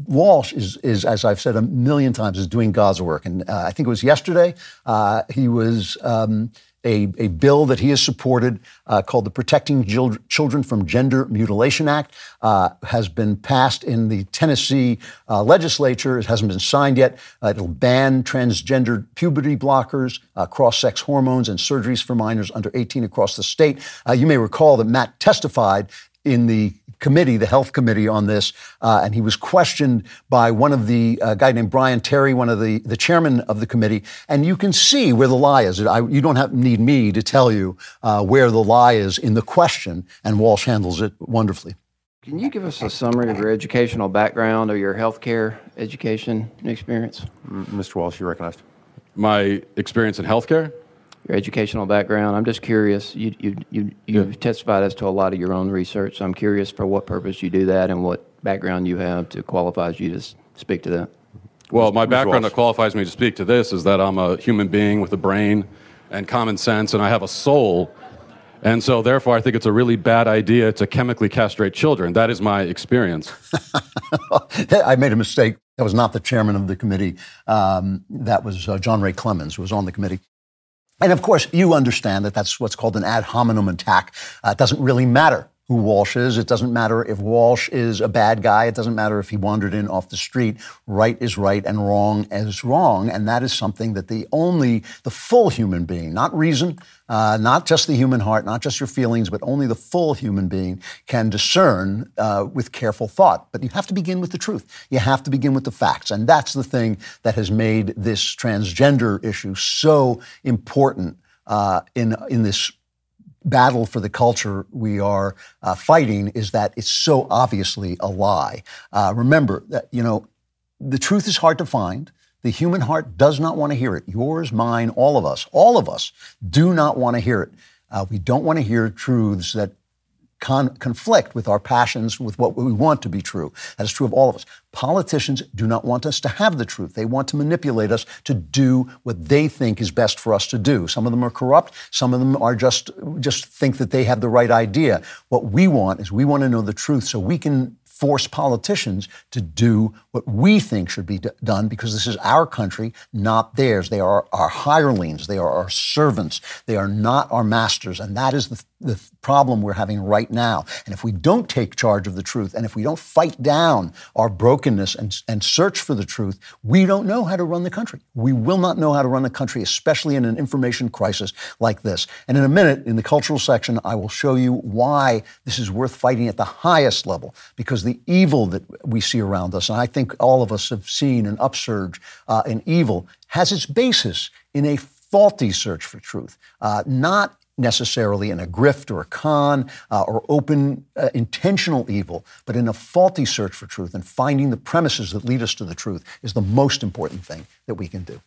[SPEAKER 1] Walsh is, is, as I've said a million times, is doing God's work. And uh, I think it was yesterday, uh, he was um, a, a bill that he has supported uh, called the Protecting Children from Gender Mutilation Act uh, has been passed in the Tennessee uh, legislature. It hasn't been signed yet. Uh, it'll ban transgender puberty blockers, uh, cross-sex hormones, and surgeries for minors under 18 across the state. Uh, you may recall that Matt testified in the committee, the health committee on this, uh, and he was questioned by one of the uh, guy named Bryan Terry, one of the the chairman of the committee, and you can see where the lie is. I, you don't have, need me to tell you uh, where the lie is in the question, and Walsh handles it wonderfully.
[SPEAKER 11] Can you give us a summary of your educational background or your healthcare education experience?
[SPEAKER 12] Mr. Walsh, you recognized.
[SPEAKER 13] My experience in healthcare?
[SPEAKER 11] Your educational background. I'm just curious. You you you you yeah. testified as to a lot of your own research. So I'm curious for what purpose you do that and what background you have to qualifies you to speak to that.
[SPEAKER 13] Well, my background that qualifies me to speak to this is that I'm a human being with a brain and common sense, and I have a soul. And so, therefore, I think it's a really bad idea to chemically castrate children. That is my experience.
[SPEAKER 1] I made a mistake. That was not the chairman of the committee. Um, that was uh, John Ray Clemmons, who was on the committee. And of course, you understand that that's what's called an ad hominem attack. Uh, it doesn't really matter who Walsh is. It doesn't matter if Walsh is a bad guy. It doesn't matter if he wandered in off the street. Right is right and wrong is wrong. And that is something that the only, the full human being, not reason, uh, not just the human heart, not just your feelings, but only the full human being can discern uh, with careful thought. But you have to begin with the truth. You have to begin with the facts. And that's the thing that has made this transgender issue so important uh, in, in this battle for the culture we are uh, fighting is that it's so obviously a lie. Uh, remember that, you know, the truth is hard to find. The human heart does not want to hear it. Yours, mine, all of us, all of us do not want to hear it. Uh, we don't want to hear truths that con- conflict with our passions, with what we want to be true. That is true of all of us. Politicians do not want us to have the truth. They want to manipulate us to do what they think is best for us to do. Some of them are corrupt. Some of them are just, just think that they have the right idea. What we want is we want to know the truth so we can force politicians to do what we think should be d- done because this is our country, not theirs. They are our hirelings. They are our servants. They are not our masters. And that is the, the problem we're having right now. And if we don't take charge of the truth and if we don't fight down our brokenness and, and search for the truth, we don't know how to run the country. We will not know how to run the country, especially in an information crisis like this. And in a minute, in the cultural section, I will show you why this is worth fighting at the highest level because the evil that we see around us, and I think all of us have seen an upsurge uh, in evil, has its basis in a faulty search for truth, uh, not necessarily in a grift or a con uh, or open uh, intentional evil, but in a faulty search for truth and finding the premises that lead us to the truth is the most important thing that we can do.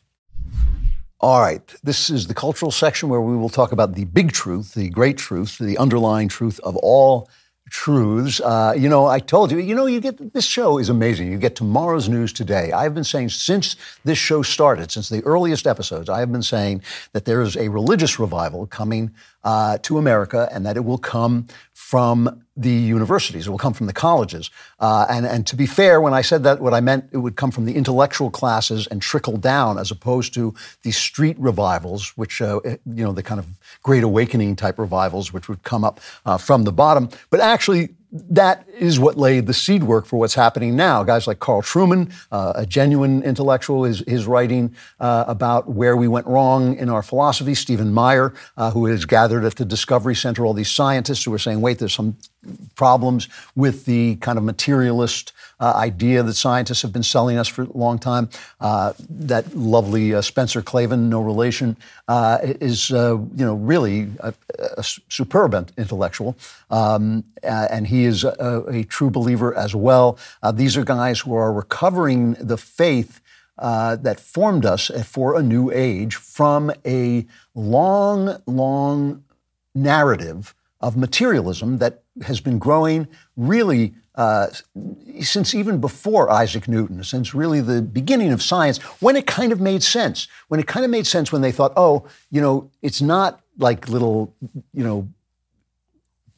[SPEAKER 1] All right, this is the cultural section where we will talk about the big truth, the great truth, the underlying truth of all truths. Uh, you know, I told you, you know, you get this show is amazing. You get tomorrow's news today. I've been saying since this show started, since the earliest episodes, I have been saying that there is a religious revival coming uh, to America and that it will come from the universities. It will come from the colleges. Uh, and, and to be fair, when I said that, what I meant, it would come from the intellectual classes and trickle down as opposed to the street revivals, which, uh, you know, the kind of Great Awakening type revivals, which would come up uh, from the bottom. But actually, that is what laid the seed work for what's happening now. Guys like Carl Trueman, uh, a genuine intellectual, is, is writing uh, about where we went wrong in our philosophy. Stephen Meyer, uh, who has gathered at the Discovery Center all these scientists who are saying, wait, there's some problems with the kind of materialist uh, idea that scientists have been selling us for a long time. Uh, that lovely uh, Spencer Klavan, no relation, uh, is uh, you know really a, a superb intellectual, um, and he is a, a, true believer as well. Uh, these are guys who are recovering the faith. that formed us for a new age from a long, long narrative of materialism that has been growing really uh, since even before Isaac Newton, since really the beginning of science, when it kind of made sense. When it kind of made sense when they thought, oh, you know, it's not like little, you know,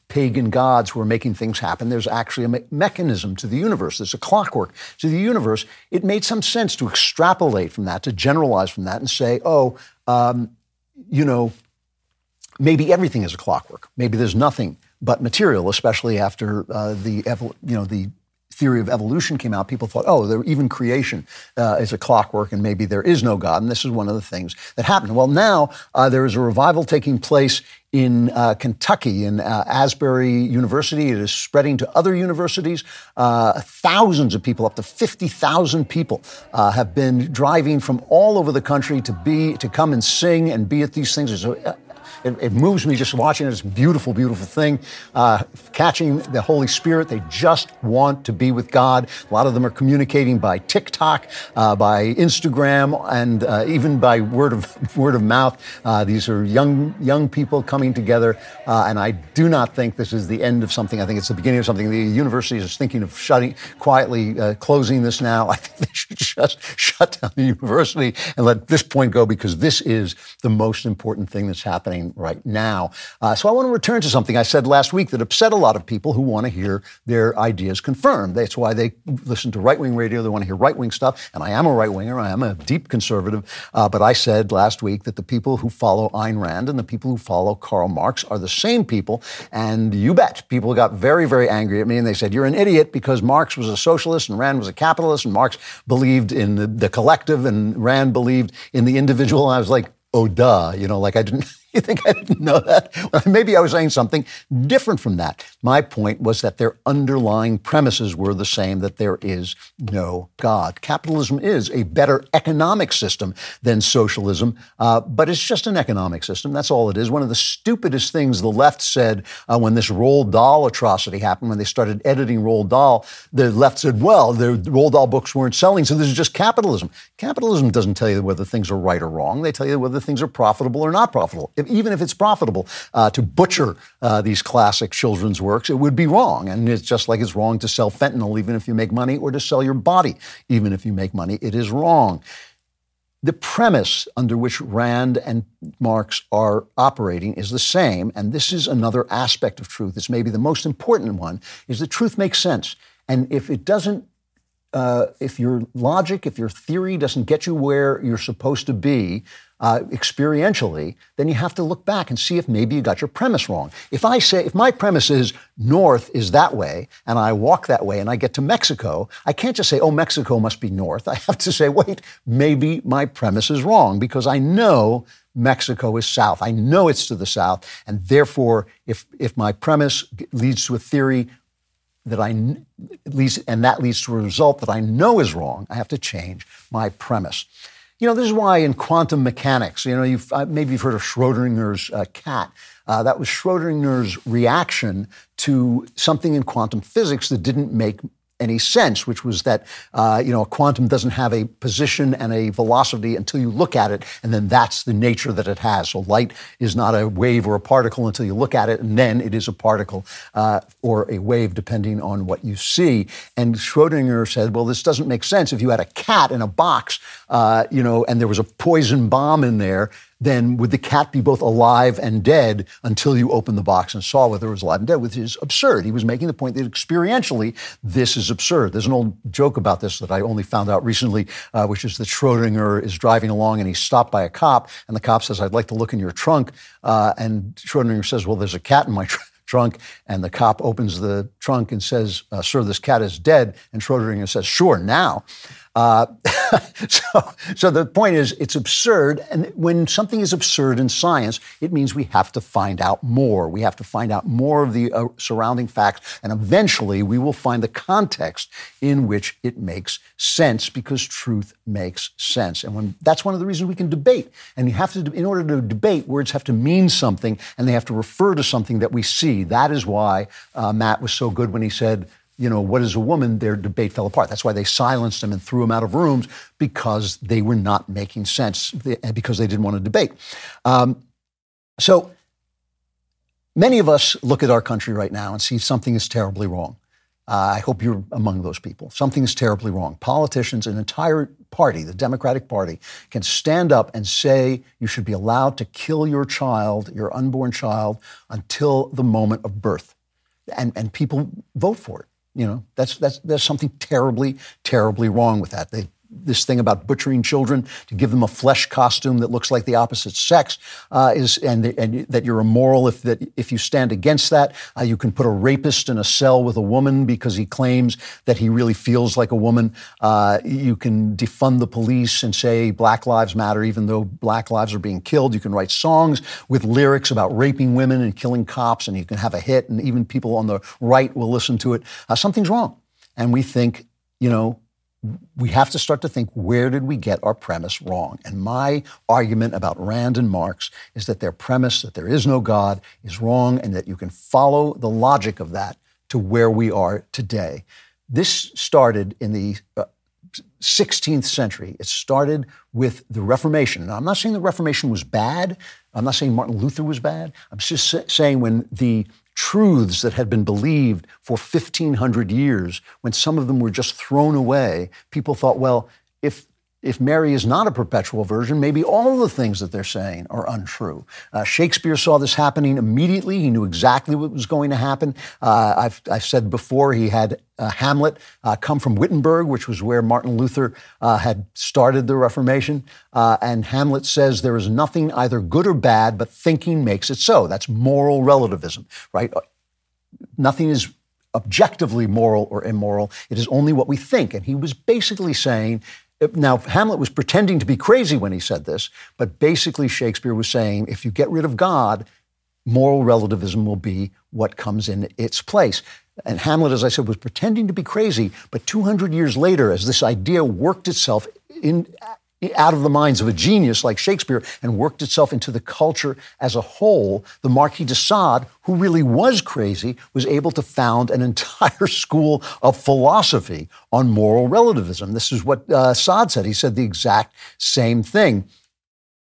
[SPEAKER 1] pagan gods who are making things happen. There's actually a me- mechanism to the universe. There's a clockwork to the universe. It made some sense to extrapolate from that, to generalize from that, and say, oh, um, you know, maybe everything is a clockwork. Maybe there's nothing but material, especially after uh, the you know the theory of evolution came out, people thought, oh, even creation uh, is a clockwork and maybe there is no God. And this is one of the things that happened. Well, now uh, there is a revival taking place in uh, Kentucky, in uh, Asbury University. It is spreading to other universities. Uh, thousands of people, up to 50,000 people, uh, have been driving from all over the country to be to come and sing and be at these things. There's a, it, it, moves me just watching it. It's a beautiful, beautiful thing. Uh, catching the Holy Spirit. They just want to be with God. A lot of them are communicating by TikTok, uh, by Instagram, and uh, even by word of word of mouth. Uh, these are young young people coming together, uh, and I do not think this is the end of something. I think it's the beginning of something. The university is thinking of shutting quietly, uh, closing this now. I think they should just shut down the university and let this point go because this is the most important thing that's happening Ukraine right now. Uh, so I want to return to something I said last week that upset a lot of people who want to hear their ideas confirmed. That's why they listen to right wing radio. They want to hear right wing stuff. And I am a right winger. I am a deep conservative. Uh, but I said last week that the people who follow Ayn Rand and the people who follow Karl Marx are the same people. And you bet, people got very, very angry at me and they said, You're an idiot because Marx was a socialist and Rand was a capitalist and Marx believed in the, the collective and Rand believed in the individual. And I was like, oh, duh. You know, like I didn't, you think I didn't know that? Well, maybe I was saying something different from that. My point was that their underlying premises were the same that there is no God. Capitalism is a better economic system than socialism, uh, but it's just an economic system. That's all it is. One of the stupidest things the left said uh, when this Roald Dahl atrocity happened, when they started editing Roald Dahl, the left said, well, the Roald Dahl books weren't selling, so this is just capitalism. Capitalism doesn't tell you whether things are right or wrong. They tell you whether things are profitable or not profitable. If, even if it's profitable uh, to butcher uh, these classic children's works, it would be wrong. And it's just like it's wrong to sell fentanyl, even if you make money, or to sell your body, even if you make money. It is wrong. The premise under which Rand and Marx are operating is the same, and this is another aspect of truth. It's maybe the most important one, is that truth makes sense. And if it doesn't uh, if your logic, if your theory doesn't get you where you're supposed to be, uh, experientially, then you have to look back and see if maybe you got your premise wrong. If I say, if my premise is north is that way, and I walk that way and I get to Mexico, I can't just say, oh, Mexico must be north. I have to say, wait, maybe my premise is wrong because I know Mexico is south. I know it's to the south. And therefore, if, if my premise leads to a theory that I leads, and that leads to a result that I know is wrong, I have to change my premise. You know, this is why in quantum mechanics, you know, you've, uh, maybe you've heard of Schrodinger's uh, cat. Uh, that was Schrodinger's reaction to something in quantum physics that didn't make any sense, which was that uh, you know a quantum doesn't have a position and a velocity until you look at it, and then that's the nature that it has. So light is not a wave or a particle until you look at it, and then it is a particle uh, or a wave, depending on what you see. And Schrodinger said, "Well, this doesn't make sense. If you had a cat in a box, uh, you know, and there was a poison bomb in there, then would the cat be both alive and dead until you opened the box and saw whether it was alive and dead, which is absurd. He was making the point that experientially, this is absurd. There's an old joke about this that I only found out recently, uh, which is that Schrodinger is driving along and he's stopped by a cop, and the cop says, I'd like to look in your trunk. Uh, and Schrodinger says, Well, there's a cat in my trunk trunk, and the cop opens the trunk and says, uh, "Sir, this cat is dead." And Schrodinger says, "Sure, now." Uh, so, so the point is, it's absurd. And when something is absurd in science, it means we have to find out more. We have to find out more of the uh, surrounding facts, and eventually we will find the context in which it makes sense because truth makes sense. And when that's one of the reasons we can debate. And you have to, in order to debate, words have to mean something, and they have to refer to something that we see. That is why uh, Matt was so good when he said you know, what is a woman, their debate fell apart. That's why they silenced them and threw them out of rooms because they were not making sense, and because they didn't want to debate. Um, so many of us look at our country right now and see something is terribly wrong. Uh, I hope you're among those people. Something is terribly wrong. Politicians, an entire party, the Democratic Party, can stand up and say you should be allowed to kill your child, your unborn child, until the moment of birth. And, and people vote for it. You know, that's, that's, there's something terribly, terribly wrong with that. They this thing about butchering children to give them a flesh costume that looks like the opposite sex uh, is, and, and, that you're immoral if that if you stand against that. Uh, you can put a rapist in a cell with a woman because he claims that he really feels like a woman. Uh, you can defund the police and say Black Lives Matter, even though Black lives are being killed. You can write songs with lyrics about raping women and killing cops, and you can have a hit, and even people on the right will listen to it. Uh, something's wrong, and we think, you know we have to start to think where did we get our premise wrong? And my argument about Rand and Marx is that their premise that there is no God is wrong and that you can follow the logic of that to where we are today. This started in the uh, 16th century. It started with the Reformation. Now, I'm not saying the Reformation was bad. I'm not saying Martin Luther was bad. I'm just saying when the truths that had been believed for 1,500 years, when some of them were just thrown away, people thought, well, if if Mary is not a perpetual virgin, maybe all the things that they're saying are untrue. Uh, Shakespeare saw this happening immediately. He knew exactly what was going to happen. Uh, I've, I've, said before he had uh, Hamlet uh, come from Wittenberg, which was where Martin Luther uh, had started the Reformation. Uh, and Hamlet says there is nothing either good or bad, but thinking makes it so. That's moral relativism, right? Nothing is objectively moral or immoral. It is only what we think. And he was basically saying now, Hamlet was pretending to be crazy when he said this, but basically, Shakespeare was saying if you get rid of God, moral relativism will be what comes in its place. And Hamlet, as I said, was pretending to be crazy, but 200 years later, as this idea worked itself in, out of the minds of a genius like Shakespeare and worked itself into the culture as a whole, the Marquis de Sade, who really was crazy, was able to found an entire school of philosophy on moral relativism. This is what uh, Sade said. He said the exact same thing.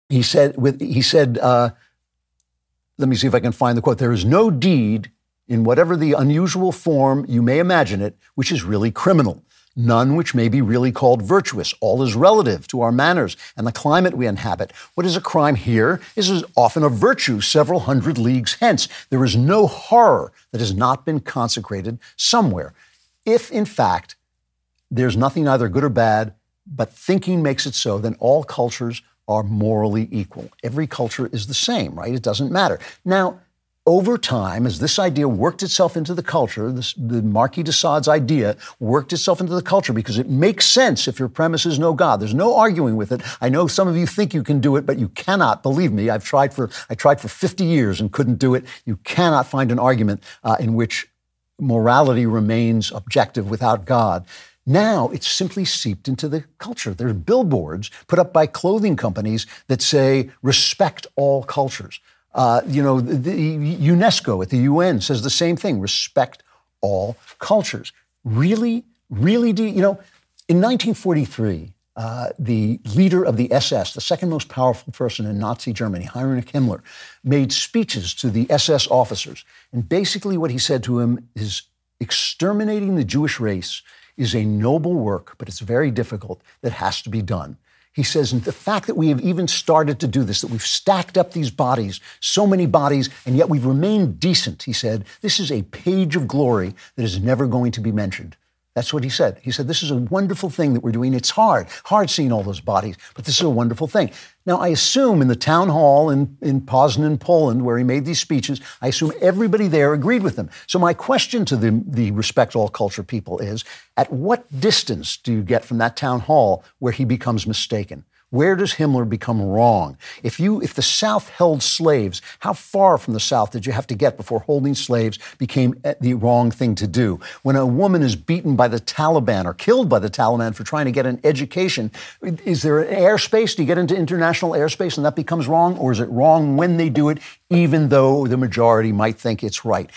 [SPEAKER 1] He said, with, he said uh, let me see if I can find the quote. There is no deed in whatever the unusual form you may imagine it, which is really criminal none which may be really called virtuous. All is relative to our manners and the climate we inhabit. What is a crime here is often a virtue several hundred leagues hence. There is no horror that has not been consecrated somewhere. If, in fact, there's nothing either good or bad, but thinking makes it so, then all cultures are morally equal. Every culture is the same, right? It doesn't matter. Now, over time, as this idea worked itself into the culture, this, the Marquis de Sade's idea worked itself into the culture because it makes sense if your premise is no God. There's no arguing with it. I know some of you think you can do it, but you cannot. Believe me, I've tried for I tried for 50 years and couldn't do it. You cannot find an argument uh, in which morality remains objective without God. Now it's simply seeped into the culture. There's billboards put up by clothing companies that say respect all cultures. Uh, you know, the UNESCO at the UN says the same thing respect all cultures. Really, really do you know, in 1943, uh, the leader of the SS, the second most powerful person in Nazi Germany, Heinrich Himmler, made speeches to the SS officers. And basically, what he said to him is exterminating the Jewish race is a noble work, but it's very difficult that has to be done. He says, the fact that we have even started to do this, that we've stacked up these bodies, so many bodies, and yet we've remained decent, he said, this is a page of glory that is never going to be mentioned. That's what he said. He said, This is a wonderful thing that we're doing. It's hard, hard seeing all those bodies, but this is a wonderful thing. Now, I assume in the town hall in, in Poznan, Poland, where he made these speeches, I assume everybody there agreed with him. So, my question to the, the Respect All Culture people is at what distance do you get from that town hall where he becomes mistaken? Where does Himmler become wrong? If you, if the South held slaves, how far from the South did you have to get before holding slaves became eh, the wrong thing to do? When a woman is beaten by the Taliban or killed by the Taliban for trying to get an education, is there an airspace? Do you get into international airspace and that becomes wrong? Or is it wrong when they do it, even though the majority might think it's right?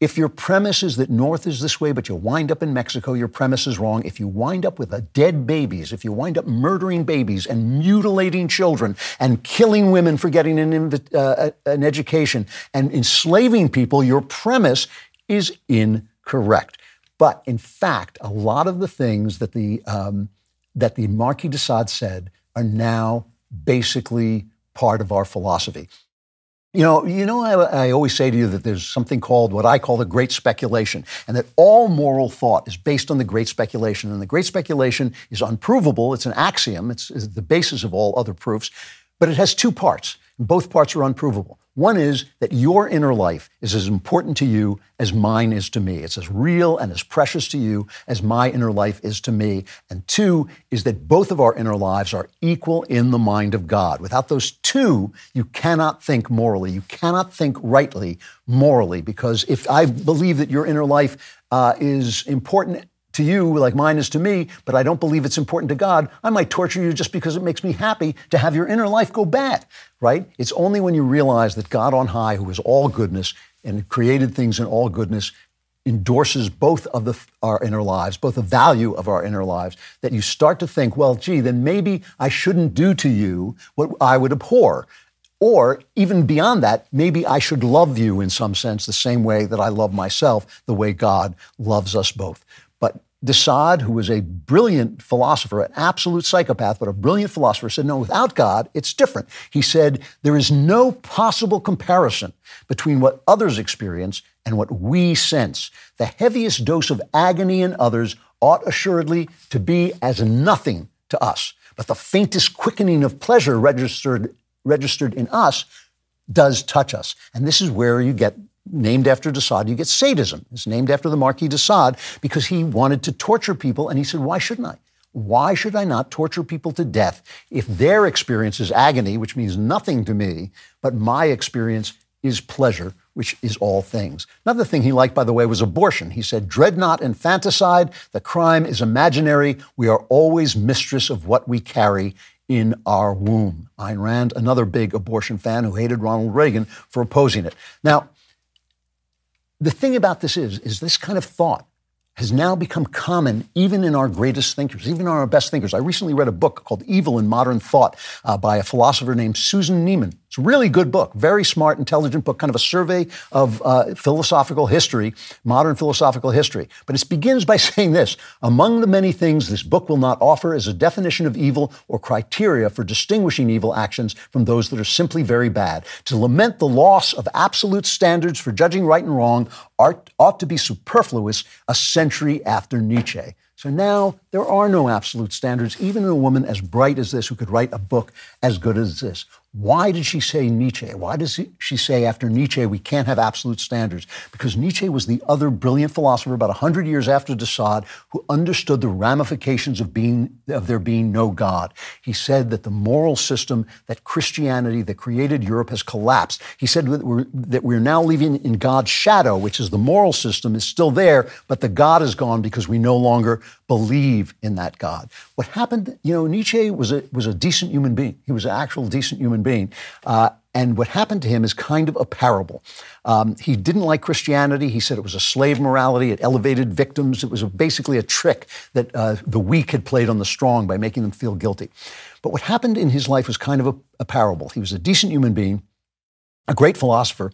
[SPEAKER 1] If your premise is that North is this way, but you wind up in Mexico, your premise is wrong. If you wind up with a dead babies, if you wind up murdering babies and mutilating children and killing women for getting an, uh, an education and enslaving people, your premise is incorrect. But in fact, a lot of the things that the um, that the Marquis de Sade said are now basically part of our philosophy. You know, you know, I, I, always say to you that there's something called what I call the great speculation, and that all moral thought is based on the great speculation. And the great speculation is unprovable. It's an axiom. It's, it's the basis of all other proofs, but it has two parts. And Both parts are unprovable. One is that your inner life is as important to you as mine is to me. It's as real and as precious to you as my inner life is to me. And two is that both of our inner lives are equal in the mind of God. Without those two, you cannot think morally. You cannot think rightly morally, because if I believe that your inner life uh, is important to you like mine is to me, but I don't believe it's important to God, I might torture you just because it makes me happy to have your inner life go bad, right? It's only when you realize that God on high, who is all goodness and created things in all goodness, endorses both of the, our inner lives, both the value of our inner lives, that you start to think, well, gee, then maybe I shouldn't do to you what I would abhor. Or even beyond that, maybe I should love you in some sense the same way that I love myself, the way God loves us both. But de Sade, who was a brilliant philosopher, an absolute psychopath, but a brilliant philosopher, said, no, without God, it's different. He said, there is no possible comparison between what others experience and what we sense. The heaviest dose of agony in others ought assuredly to be as nothing to us. But the faintest quickening of pleasure registered, registered in us does touch us. And this is where you get named after de Sade, you get sadism. It's named after the Marquis de Sade because he wanted to torture people, and he said, Why shouldn't I? Why should I not torture people to death if their experience is agony, which means nothing to me, but my experience is pleasure, which is all things. Another thing he liked, by the way, was abortion. He said, Dread not infanticide. The crime is imaginary. We are always mistress of what we carry in our womb. Ayn Rand, another big abortion fan who hated Ronald Reagan for opposing it. Now, the thing about this is, is this kind of thought has now become common even in our greatest thinkers, even in our best thinkers. I recently read a book called Evil in Modern Thought uh, by a philosopher named Susan Neiman. It's a really good book, very smart, intelligent book, kind of a survey of uh, philosophical history, modern philosophical history. But it begins by saying this Among the many things this book will not offer is a definition of evil or criteria for distinguishing evil actions from those that are simply very bad. To lament the loss of absolute standards for judging right and wrong ought, ought to be superfluous a century after Nietzsche. So now there are no absolute standards, even in a woman as bright as this who could write a book as good as this. Why did she say Nietzsche? Why does she say after Nietzsche we can't have absolute standards? Because Nietzsche was the other brilliant philosopher about 100 years after de Sade who understood the ramifications of, being, of there being no God. He said that the moral system, that Christianity that created Europe has collapsed. He said that we're, that we're now living in God's shadow, which is the moral system is still there, but the God is gone because we no longer believe in that God. What happened, you know, Nietzsche was a, was a decent human being. He was an actual decent human being. Uh, and what happened to him is kind of a parable. Um, he didn't like Christianity. He said it was a slave morality. It elevated victims. It was a, basically a trick that uh, the weak had played on the strong by making them feel guilty. But what happened in his life was kind of a, a parable. He was a decent human being, a great philosopher.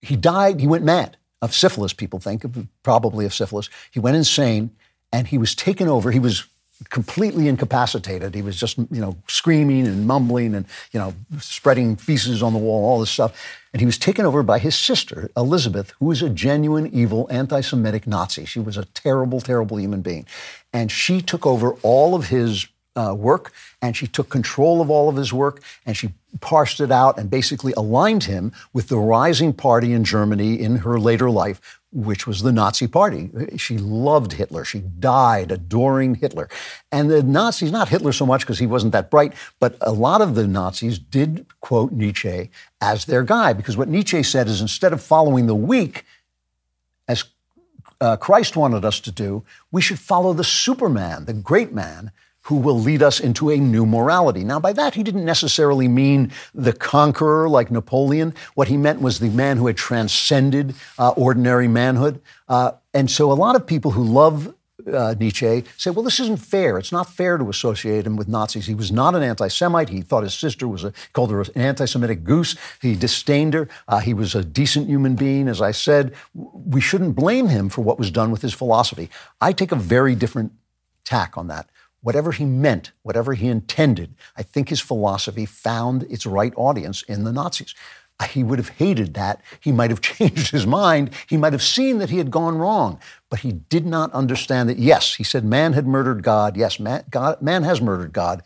[SPEAKER 1] He died, he went mad of syphilis, people think, probably of syphilis. He went insane and he was taken over. He was completely incapacitated. He was just, you know, screaming and mumbling and, you know, spreading feces on the wall, all this stuff. And he was taken over by his sister, Elizabeth, who was a genuine, evil, anti Semitic Nazi. She was a terrible, terrible human being. And she took over all of his uh, work and she took control of all of his work and she parsed it out and basically aligned him with the rising party in Germany in her later life, which was the Nazi Party. She loved Hitler. She died adoring Hitler. And the Nazis, not Hitler so much because he wasn't that bright, but a lot of the Nazis did quote Nietzsche as their guy because what Nietzsche said is instead of following the weak, as uh, Christ wanted us to do, we should follow the Superman, the great man who will lead us into a new morality. Now, by that, he didn't necessarily mean the conqueror like Napoleon. What he meant was the man who had transcended uh, ordinary manhood. Uh, and so a lot of people who love uh, Nietzsche say, well, this isn't fair. It's not fair to associate him with Nazis. He was not an anti Semite. He thought his sister was a, called her an anti Semitic goose. He disdained her. Uh, he was a decent human being. As I said, we shouldn't blame him for what was done with his philosophy. I take a very different tack on that whatever he meant, whatever he intended, I think his philosophy found its right audience in the Nazis. Uh, he would have hated that. He might have changed his mind. He might have seen that he had gone wrong, but he did not understand that. Yes, he said man had murdered God. Yes, man, God, man has murdered God.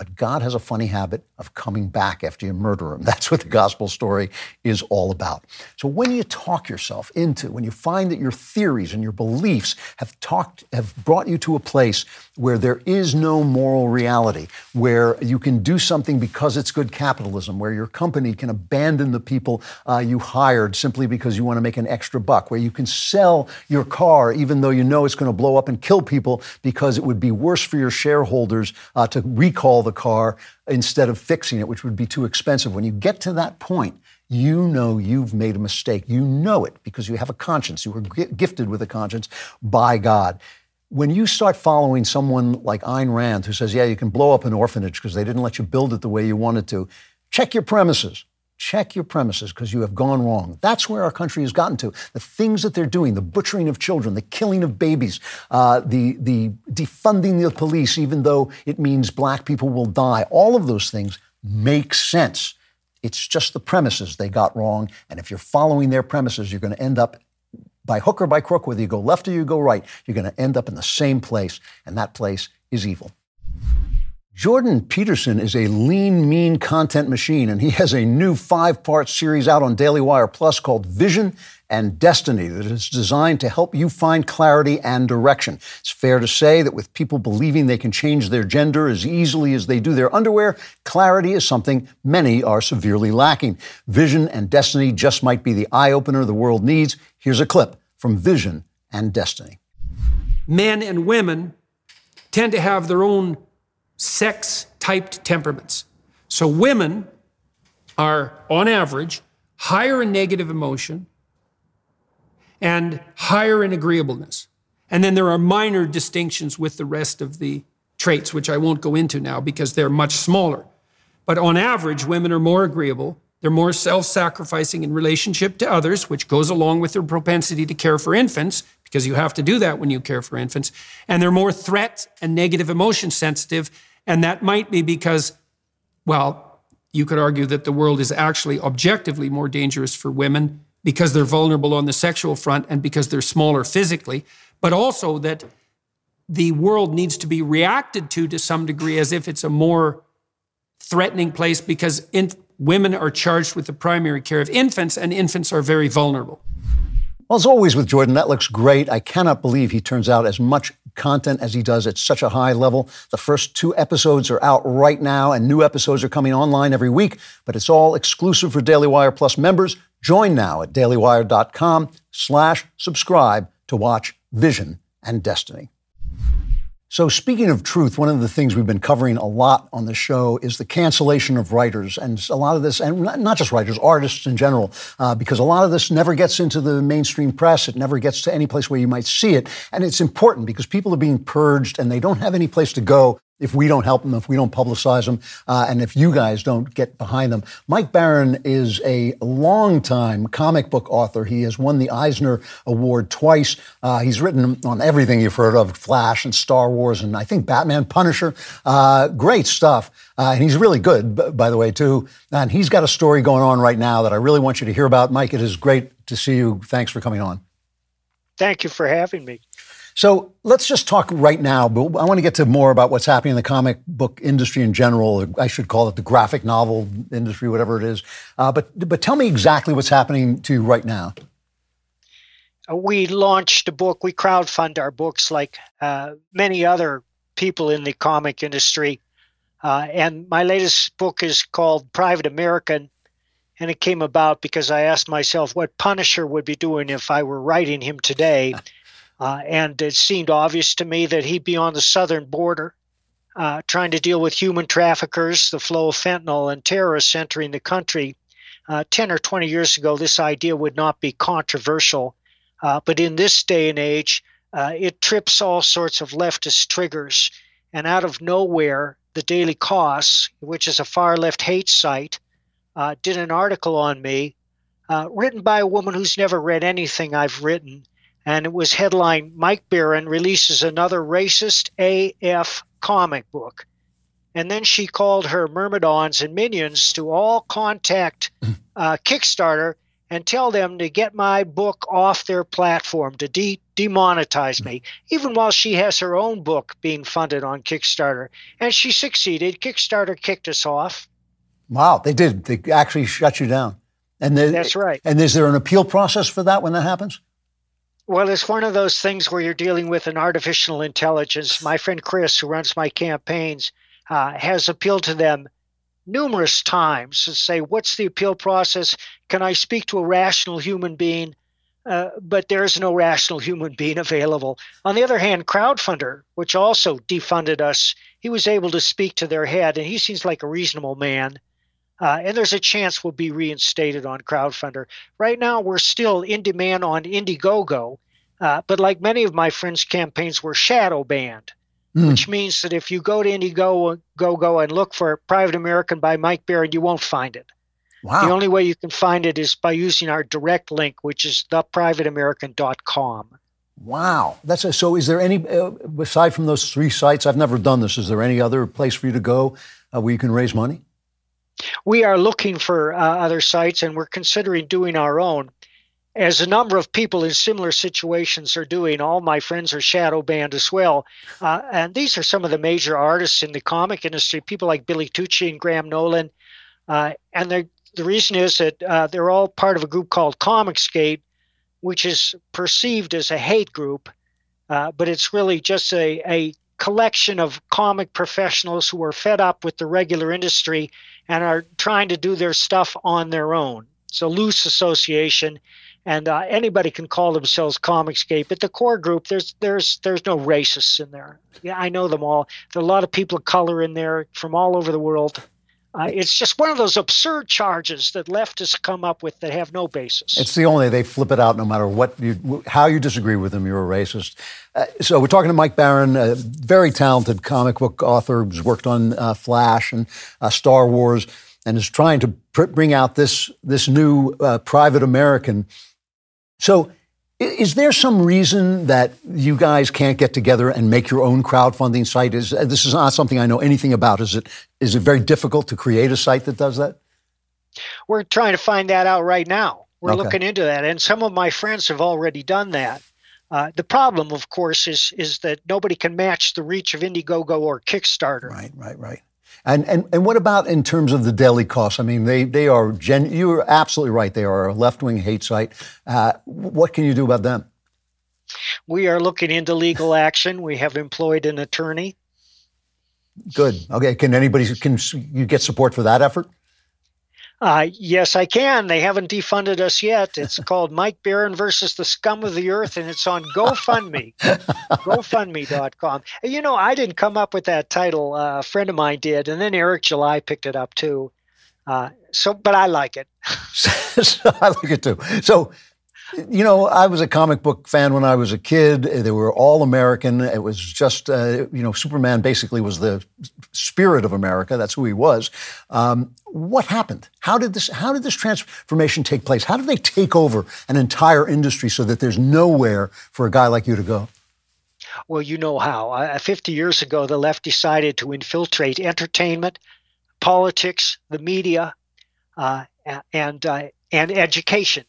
[SPEAKER 1] But God has a funny habit of coming back after you murder him. That's what the gospel story is all about. So when you talk yourself into, when you find that your theories and your beliefs have talked, have brought you to a place where there is no moral reality, where you can do something because it's good capitalism, where your company can abandon the people uh, you hired simply because you want to make an extra buck, where you can sell your car even though you know it's going to blow up and kill people because it would be worse for your shareholders uh, to recall the car instead of fixing it, which would be too expensive. When you get to that point, you know you've made a mistake. You know it because you have a conscience. You were gifted with a conscience by God when you start following someone like Ayn Rand, who says, yeah, you can blow up an orphanage because they didn't let you build it the way you wanted to, check your premises. Check your premises because you have gone wrong. That's where our country has gotten to. The things that they're doing, the butchering of children, the killing of babies, uh, the, the defunding the police, even though it means black people will die, all of those things make sense. It's just the premises they got wrong. And if you're following their premises, you're going to end up by hook or by crook, whether you go left or you go right, you're going to end up in the same place. And that place is evil. Jordan Peterson is a lean, mean content machine, and he has a new five part series out on Daily Wire Plus called Vision and Destiny that is designed to help you find clarity and direction. It's fair to say that with people believing they can change their gender as easily as they do their underwear, clarity is something many are severely lacking. Vision and Destiny just might be the eye opener the world needs. Here's a clip from Vision and Destiny.
[SPEAKER 12] Men and women tend to have their own sex typed temperaments. So women are, on average, higher in negative emotion and higher in agreeableness. And then there are minor distinctions with the rest of the traits, which I won't go into now because they're much smaller. But on average, women are more agreeable. They're more self sacrificing in relationship to others, which goes along with their propensity to care for infants, because you have to do that when you care for infants. And they're more threat and negative emotion sensitive and that might be because, well, you could argue that the world is actually objectively more dangerous for women because they're vulnerable on the sexual front and because they're smaller physically, but also that the world needs to be reacted to to some degree as if it's a more threatening place because in, women are charged with the primary care of infants and infants are very vulnerable.
[SPEAKER 1] Well, as always with Jordan, that looks great. I cannot believe he turns out as much content as he does at such a high level. The first two episodes are out right now, and new episodes are coming online every week, but it's all exclusive for Daily Wire Plus members. Join now at dailywire.com slash subscribe to watch Vision and Destiny. So, speaking of truth, one of the things we've been covering a lot on the show is the cancellation of writers. And a lot of this, and not just writers, artists in general, uh, because a lot of this never gets into the mainstream press. It never gets to any place where you might see it. And it's important because people are being purged and they don't have any place to go if we don't help them, if we don't publicize them, uh, and if you guys don't get behind them. Mike Baron is a longtime comic book author. He has won the Eisner Award twice. Uh, he's written on everything you've heard of Flash and Star Wars, and I think Batman Punisher. Uh, great stuff. Uh, and he's really good, by the way, too. And he's got a story going on right now that I really want you to hear about. Mike, it is great to see you. Thanks for coming on.
[SPEAKER 14] Thank you for having me.
[SPEAKER 1] So let's just talk right now. But I want to get to more about what's happening in the comic book industry in general. I should call it the graphic novel industry, whatever it is. Uh, but but tell me exactly what's happening to you right now.
[SPEAKER 14] Uh, we launched a book. We crowdfund our books like uh, many other people in the comic industry. Uh, and my latest book is called Private American. And it came about because I asked myself what Punisher would be doing if I were writing him today. Uh, and it seemed obvious to me that he'd be on the southern border uh, trying to deal with human traffickers, the flow of fentanyl, and terrorists entering the country. Uh, 10 or 20 years ago, this idea would not be controversial. Uh, but in this day and age, uh, it trips all sorts of leftist triggers. And out of nowhere, the Daily Kos, which is a far left hate site, uh, did an article on me written by a woman who's never read anything I've written and it was headlined Mike Baron releases another racist AF comic book. And then she called her myrmidons and minions to all contact uh, Kickstarter and tell them to get my book off their platform, to de- demonetize me, even while she has her own book being funded on Kickstarter. And she succeeded. Kickstarter kicked us off.
[SPEAKER 1] Wow, they did. They actually shut you down. And
[SPEAKER 14] that's right.
[SPEAKER 1] And is there an appeal process for that when that happens?
[SPEAKER 14] Well, it's one of those things where you're dealing with an artificial intelligence. My friend Chris, who runs my campaigns, uh, has appealed to them numerous times to say, What's the appeal process? Can I speak to a rational human being? Uh, but there's no rational human being available. On the other hand, Crowdfunder, which also defunded us, he was able to speak to their head, and he seems like a reasonable man. Uh, and there's a chance we'll be reinstated on Crowdfunder. Right now, we're still in demand on Indiegogo, uh, but like many of my friends' campaigns, we're shadow banned, mm. which means that if you go to Indiegogo go, go and look for Private American by Mike Baron, you won't find it.
[SPEAKER 1] Wow.
[SPEAKER 14] The only way you can find it is by using our direct link, which is theprivateamerican.com.
[SPEAKER 1] Wow, that's a, so. Is there any uh, aside from those three sites? I've never done this. Is there any other place for you to go uh, where you can raise money?
[SPEAKER 14] We are looking for uh, other sites, and we're considering doing our own. As a number of people in similar situations are doing, all my friends are shadow banned as well. Uh, and these are some of the major artists in the comic industry, people like Billy Tucci and Graham Nolan. Uh, and the reason is that uh, they're all part of a group called Comicsgate, which is perceived as a hate group, uh, but it's really just a, a collection of comic professionals who are fed up with the regular industry and are trying to do their stuff on their own. It's a loose association, and uh, anybody can call themselves Comicsgate. But the core group, there's there's there's no racists in there. Yeah, I know them all. There are a lot of people of color in there from all over the world. Uh, it's just one of those absurd charges that leftists come up with that have no basis.
[SPEAKER 1] It's the only they flip it out no matter what you, how you disagree with them. You're a racist. Uh, so we're talking to Mike Baron, a very talented comic book author who's worked on uh, Flash and uh, Star Wars, and is trying to pr- bring out this this new uh, Private American. So is there some reason that you guys can't get together and make your own crowdfunding site? Is this is not something I know anything about? Is it is it very difficult to create a site that does that?
[SPEAKER 14] We're trying to find that out right now. We're okay. looking into that, and some of my friends have already done that. Uh, the problem, of course, is is that nobody can match the reach of Indiegogo or Kickstarter.
[SPEAKER 1] Right, right, right. And, and, and what about in terms of the Daily Kos? I mean, they, they are, gen, you're absolutely right. They are a left wing hate site. Uh, what can you do about them?
[SPEAKER 14] We are looking into legal action. We have employed an attorney.
[SPEAKER 1] Good. Okay. Can anybody, can you get support for that effort?
[SPEAKER 14] Uh, yes, I can. They haven't defunded us yet. It's called Mike Baron versus the Scum of the Earth, and it's on GoFundMe, GoFundMe.com. You know, I didn't come up with that title. Uh, a friend of mine did, and then Eric July picked it up too. Uh, so, but I like it.
[SPEAKER 1] so I like it too. So, you know, I was a comic book fan when I was a kid. They were all American. It was just, uh, you know, Superman basically was the spirit of America. That's who he was. Um, what happened? How did this? How did this transformation take place? How did they take over an entire industry so that there's nowhere for a guy like you to go?
[SPEAKER 14] Well, you know how. Uh, 50 years ago, the left decided to infiltrate entertainment, politics, the media, uh, and uh, and education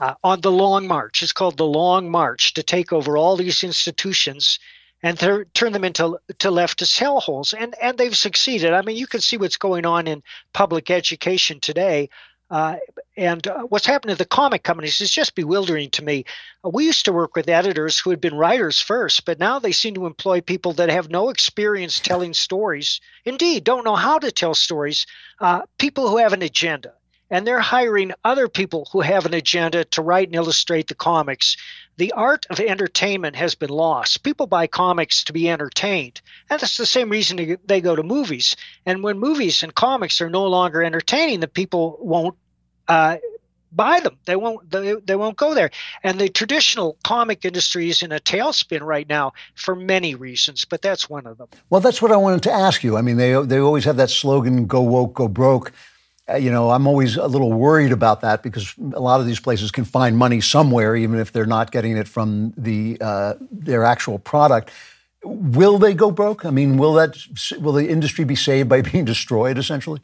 [SPEAKER 14] uh, on the Long March. It's called the Long March to take over all these institutions and th- turn them into to leftist hellholes. And and they've succeeded. I mean, you can see what's going on in public education today. Uh, and uh, what's happened to the comic companies is just bewildering to me. Uh, we used to work with editors who had been writers first, but now they seem to employ people that have no experience telling stories. Indeed, don't know how to tell stories. Uh, people who have an agenda and they're hiring other people who have an agenda to write and illustrate the comics. The art of entertainment has been lost. People buy comics to be entertained, and that's the same reason they go to movies. And when movies and comics are no longer entertaining, the people won't uh, buy them. They won't. They, they won't go there. And the traditional comic industry is in a tailspin right now for many reasons, but that's one of them.
[SPEAKER 1] Well, that's what I wanted to ask you. I mean, they they always have that slogan "Go woke, go broke." Uh, you know, I'm always a little worried about that because a lot of these places can find money somewhere, even if they're not getting it from the uh, their actual product. Will they go broke? I mean, will that will the industry be saved by being destroyed essentially?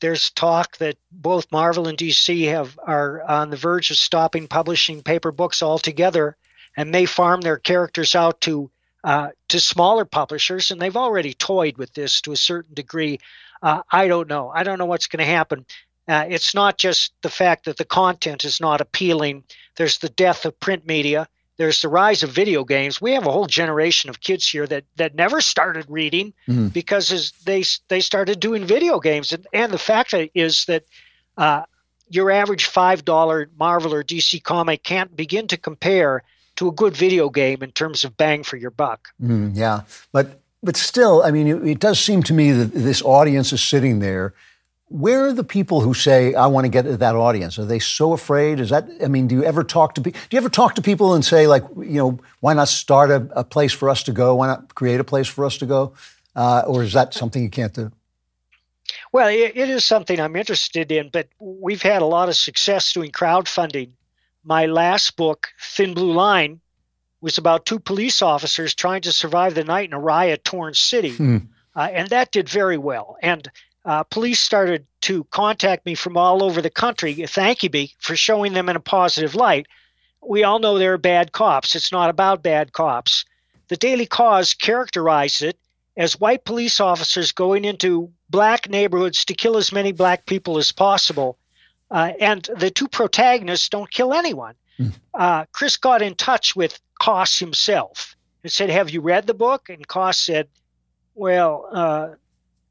[SPEAKER 14] There's talk that both Marvel and DC have are on the verge of stopping publishing paper books altogether, and may farm their characters out to uh, to smaller publishers, and they've already toyed with this to a certain degree. Uh, I don't know. I don't know what's going to happen. Uh, it's not just the fact that the content is not appealing. There's the death of print media. There's the rise of video games. We have a whole generation of kids here that that never started reading mm. because as they they started doing video games. And, and the fact is that uh, your average five dollar Marvel or DC comic can't begin to compare to a good video game in terms of bang for your buck.
[SPEAKER 1] Mm, yeah, but but still, I mean, it, it does seem to me that this audience is sitting there. Where are the people who say, "I want to get to that audience"? Are they so afraid? Is that? I mean, do you ever talk to Do you ever talk to people and say, like, you know, why not start a, a place for us to go? Why not create a place for us to go? Uh, or is that something you can't do?
[SPEAKER 14] Well, it, it is something I'm interested in, but we've had a lot of success doing crowdfunding. My last book, Thin Blue Line, was about two police officers trying to survive the night in a riot torn city. Hmm. Uh, and that did very well. And uh, police started to contact me from all over the country. Thank you, B, for showing them in a positive light. We all know there are bad cops. It's not about bad cops. The Daily Kos characterized it as white police officers going into black neighborhoods to kill as many black people as possible. Uh, and the two protagonists don't kill anyone. Mm. Uh, Chris got in touch with Kos himself and said, Have you read the book? And Kos said, Well, uh,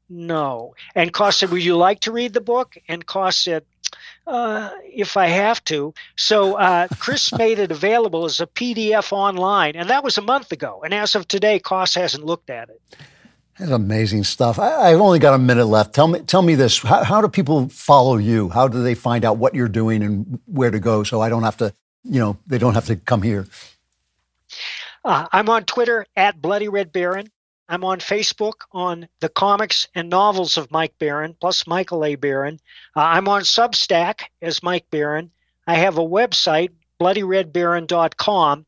[SPEAKER 14] no. And Kos said, Would you like to read the book? And Kos said, uh, if I have to. So uh, Chris made it available as a PDF online, and that was a month ago. And as of today, Kos hasn't looked at it.
[SPEAKER 1] That's amazing stuff. I, have only got a minute left. Tell me, tell me this: how, how, do people follow you? How do they find out what you're doing and where to go? So I don't have to, you know, they don't have to come here.
[SPEAKER 14] Uh, I'm on Twitter at Bloody Red Baron. I'm on Facebook on the comics and novels of Mike Baron, plus Michael A. Baron. Uh, I'm on Substack as Mike Baron. I have a website, bloodyredbaron.com.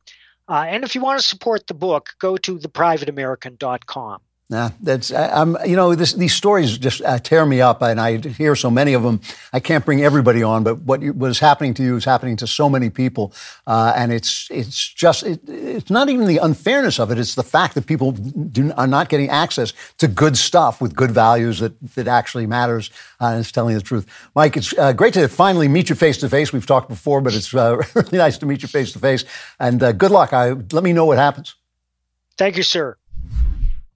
[SPEAKER 14] Uh, and if you want to support the book, go to theprivateamerican.com.
[SPEAKER 1] Nah, that's I, am you know this, these stories just uh, tear me up, and I hear so many of them. I can't bring everybody on, but what you, what is happening to you is happening to so many people, uh, and it's it's just it, it's not even the unfairness of it; it's the fact that people do, are not getting access to good stuff with good values that that actually matters uh, and is telling the truth. Mike, it's uh, great to finally meet you face to face. We've talked before, but it's uh, really nice to meet you face to face, and uh, good luck. I let me know what happens.
[SPEAKER 14] Thank you, sir.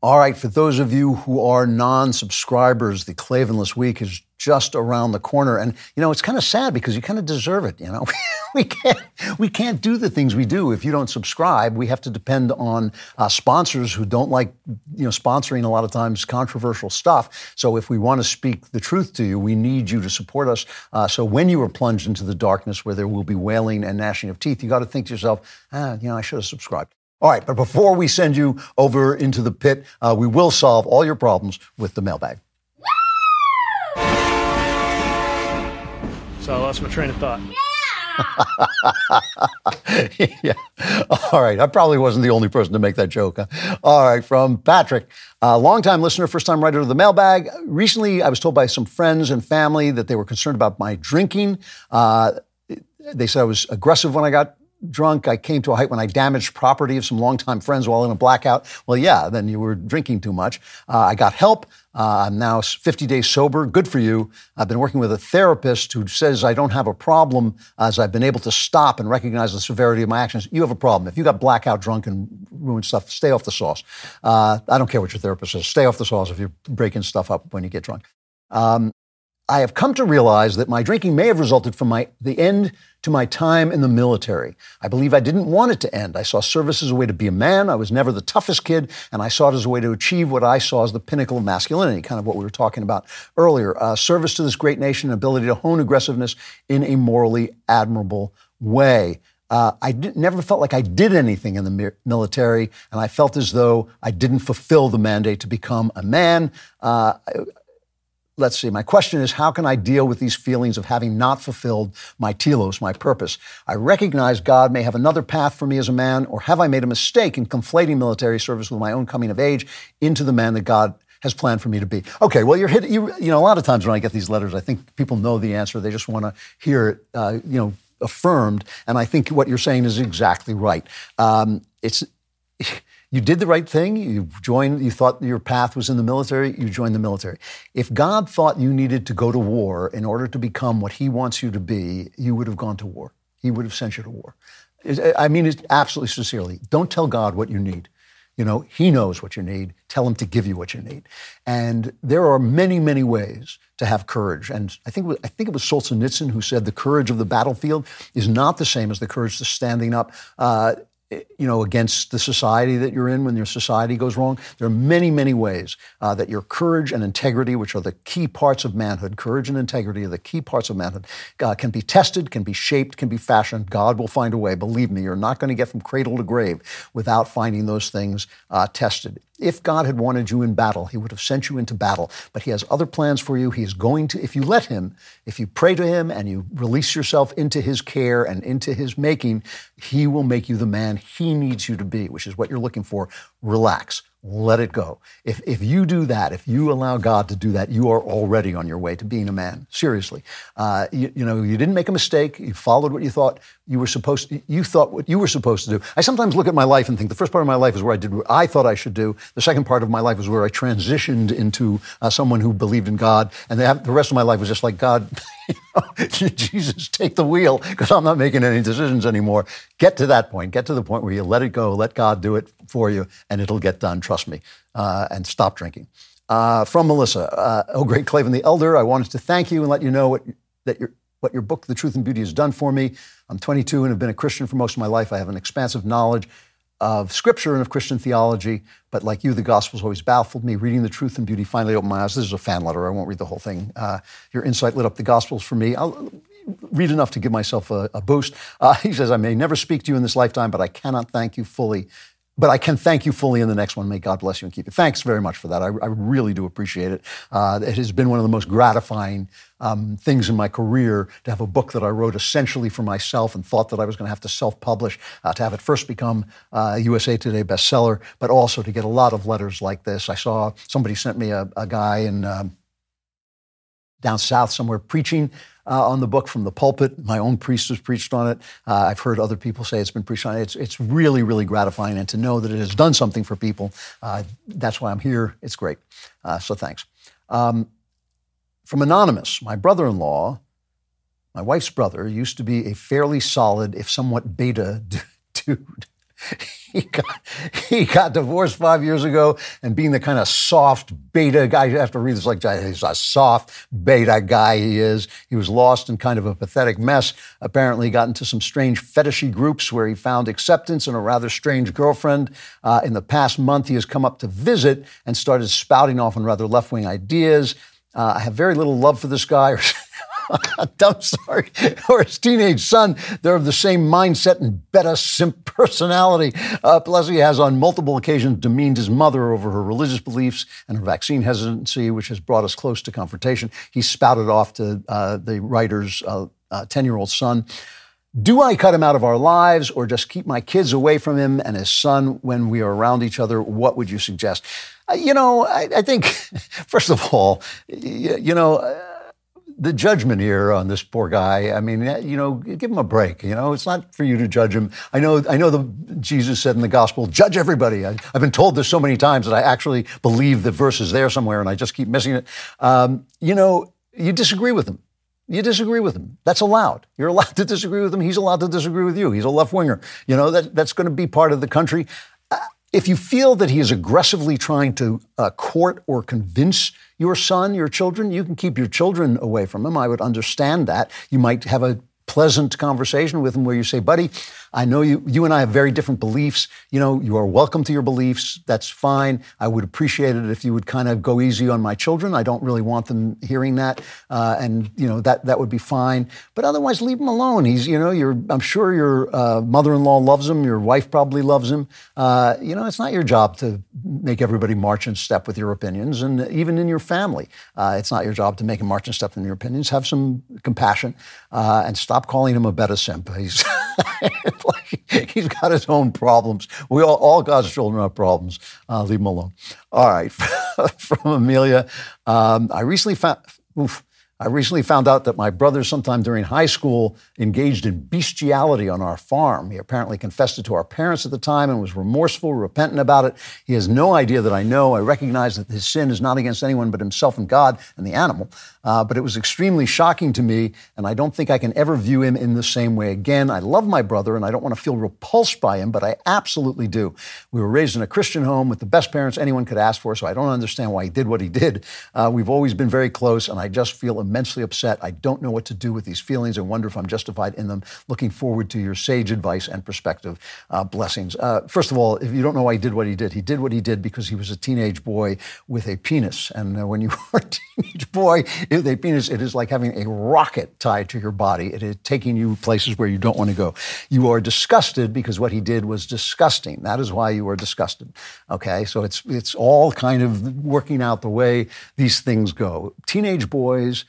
[SPEAKER 1] All right, for those of you who are non subscribers, the Klavanless Week is just around the corner. And, you know, it's kind of sad because you kind of deserve it. You know, we can't, we can't do the things we do if you don't subscribe. We have to depend on uh, sponsors who don't like, you know, sponsoring a lot of times controversial stuff. So if we want to speak the truth to you, we need you to support us. Uh, so when you are plunged into the darkness where there will be wailing and gnashing of teeth, you got to think to yourself, ah, you know, I should have subscribed. All right, but before we send you over into the pit, uh, we will solve all your problems with the mailbag.
[SPEAKER 9] So I lost my train of thought.
[SPEAKER 1] Yeah. yeah. All right. I probably wasn't the only person to make that joke. Huh? All right. From Patrick, a longtime listener, first time writer of the mailbag. Recently, I was told by some friends and family that they were concerned about my drinking. Uh, they said I was aggressive when I got drunk. I came to a height when I damaged property of some longtime friends while in a blackout. Well, yeah, then you were drinking too much. Uh, I got help. Uh, I'm now 50 days sober. Good for you. I've been working with a therapist who says I don't have a problem as I've been able to stop and recognize the severity of my actions. You have a problem. If you got blackout drunk and ruined stuff, stay off the sauce. Uh, I don't care what your therapist says. Stay off the sauce if you're breaking stuff up when you get drunk. Um, I have come to realize that my drinking may have resulted from my, the end to my time in the military. I believe I didn't want it to end. I saw service as a way to be a man. I was never the toughest kid, and I saw it as a way to achieve what I saw as the pinnacle of masculinity, kind of what we were talking about earlier. Uh, service to this great nation, and ability to hone aggressiveness in a morally admirable way. Uh, I did, never felt like I did anything in the military, and I felt as though I didn't fulfill the mandate to become a man. Uh, let's see, my question is how can I deal with these feelings of having not fulfilled my telos, my purpose? I recognize God may have another path for me as a man, or have I made a mistake in conflating military service with my own coming of age into the man that God has planned for me to be? Okay, well, you're hit, you, you know, a lot of times when I get these letters, I think people know the answer. They just want to hear it, uh, you know, affirmed. And I think what you're saying is exactly right. Um, it's, you did the right thing. You joined, you thought your path was in the military, you joined the military. If God thought you needed to go to war in order to become what he wants you to be, you would have gone to war. He would have sent you to war. I mean it absolutely sincerely. Don't tell God what you need. You know, he knows what you need. Tell him to give you what you need. And there are many, many ways to have courage. And I think, I think it was Solzhenitsyn who said the courage of the battlefield is not the same as the courage to standing up uh, you know, against the society that you're in when your society goes wrong. There are many, many ways uh, that your courage and integrity, which are the key parts of manhood, courage and integrity are the key parts of manhood, uh, can be tested, can be shaped, can be fashioned. God will find a way. Believe me, you're not going to get from cradle to grave without finding those things uh, tested. If God had wanted you in battle, he would have sent you into battle. But he has other plans for you. He is going to, if you let him, if you pray to him and you release yourself into his care and into his making, he will make you the man he needs you to be, which is what you're looking for. Relax let it go. If, if you do that, if you allow God to do that, you are already on your way to being a man. Seriously. Uh, you, you, know, you didn't make a mistake. You followed what you thought you were supposed to, you thought what you were supposed to do. I sometimes look at my life and think the first part of my life is where I did what I thought I should do. The second part of my life is where I transitioned into uh, someone who believed in God. And the, the rest of my life was just like, God, Jesus, take the wheel because I'm not making any decisions anymore. Get to that point. Get to the point where you let it go, let God do it for you, and it'll get done. Trust me. Uh, and stop drinking. Uh, from Melissa, uh, oh great Klavan the Elder, I wanted to thank you and let you know what that your what your book, The Truth and Beauty, has done for me. I'm 22 and have been a Christian for most of my life. I have an expansive knowledge of Scripture and of Christian theology, but like you, the Gospels always baffled me. Reading the Truth and Beauty finally opened my eyes. This is a fan letter. I won't read the whole thing. Uh, your insight lit up the Gospels for me. I'll read enough to give myself a, a boost. Uh, he says, I may never speak to you in this lifetime, but I cannot thank you fully but I can thank you fully in the next one. May God bless you and keep you. Thanks very much for that. I, I really do appreciate it. Uh, it has been one of the most gratifying um, things in my career to have a book that I wrote essentially for myself and thought that I was going to have to self-publish, uh, to have it first become uh, USA Today bestseller, but also to get a lot of letters like this. I saw somebody sent me a, a guy in um, down south somewhere preaching uh, on the book from the pulpit. My own priest has preached on it. Uh, I've heard other people say it's been preached on. It's, it's really, really gratifying. And to know that it has done something for people, uh, that's why I'm here. It's great. Uh, so thanks. Um, from Anonymous, my brother in law, my wife's brother, used to be a fairly solid, if somewhat beta dude. he got he got divorced five years ago, and being the kind of soft beta guy, you have to read this like he's a soft beta guy. He is. He was lost in kind of a pathetic mess. Apparently, got into some strange fetishy groups where he found acceptance in a rather strange girlfriend. Uh, in the past month, he has come up to visit and started spouting off on rather left wing ideas. Uh, I have very little love for this guy. I'm sorry, or his teenage son. They're of the same mindset and better simp personality. Uh, Plessy has on multiple occasions demeaned his mother over her religious beliefs and her vaccine hesitancy, which has brought us close to confrontation. He spouted off to uh, the writer's 10 uh, uh, year old son. Do I cut him out of our lives or just keep my kids away from him and his son when we are around each other? What would you suggest? Uh, you know, I, I, think, first of all, you, you know, uh, the judgment here on this poor guy. I mean, you know, give him a break. You know, it's not for you to judge him. I know, I know. The Jesus said in the gospel, "Judge everybody." I, have been told this so many times that I actually believe the verse is there somewhere, and I just keep missing it. Um, you know, you disagree with him. You disagree with him. That's allowed. You're allowed to disagree with him. He's allowed to disagree with you. He's a left winger. You know that that's going to be part of the country. If you feel that he is aggressively trying to uh, court or convince your son, your children, you can keep your children away from him. I would understand that. You might have a pleasant conversation with him where you say, buddy, I know you, you and I have very different beliefs. You know, you are welcome to your beliefs. That's fine. I would appreciate it if you would kind of go easy on my children. I don't really want them hearing that. Uh, and, you know, that, that would be fine. But otherwise, leave him alone. He's, you know, your, I'm sure your uh, mother-in-law loves him. Your wife probably loves him. Uh, you know, it's not your job to make everybody march in step with your opinions. And even in your family, uh, it's not your job to make them march in step with your opinions. Have some compassion uh, and stop calling him a beta simp. He's he's got his own problems. We all, all God's children have problems. Uh, leave him alone. All right, from Amelia. Um, I recently found. Oof, I recently found out that my brother, sometime during high school, engaged in bestiality on our farm. He apparently confessed it to our parents at the time and was remorseful, repentant about it. He has no idea that I know. I recognize that his sin is not against anyone but himself and God and the animal. Uh, but it was extremely shocking to me, and I don't think I can ever view him in the same way again. I love my brother, and I don't want to feel repulsed by him, but I absolutely do. We were raised in a Christian home with the best parents anyone could ask for, so I don't understand why he did what he did. Uh, we've always been very close, and I just feel immensely upset. I don't know what to do with these feelings and wonder if I'm justified in them. Looking forward to your sage advice and perspective. Uh, blessings. Uh, first of all, if you don't know why he did what he did, he did what he did because he was a teenage boy with a penis. And uh, when you are a teenage boy it is like having a rocket tied to your body. It is taking you places where you don't want to go. You are disgusted because what he did was disgusting. That is why you are disgusted. Okay, so it's it's all kind of working out the way these things go. Teenage boys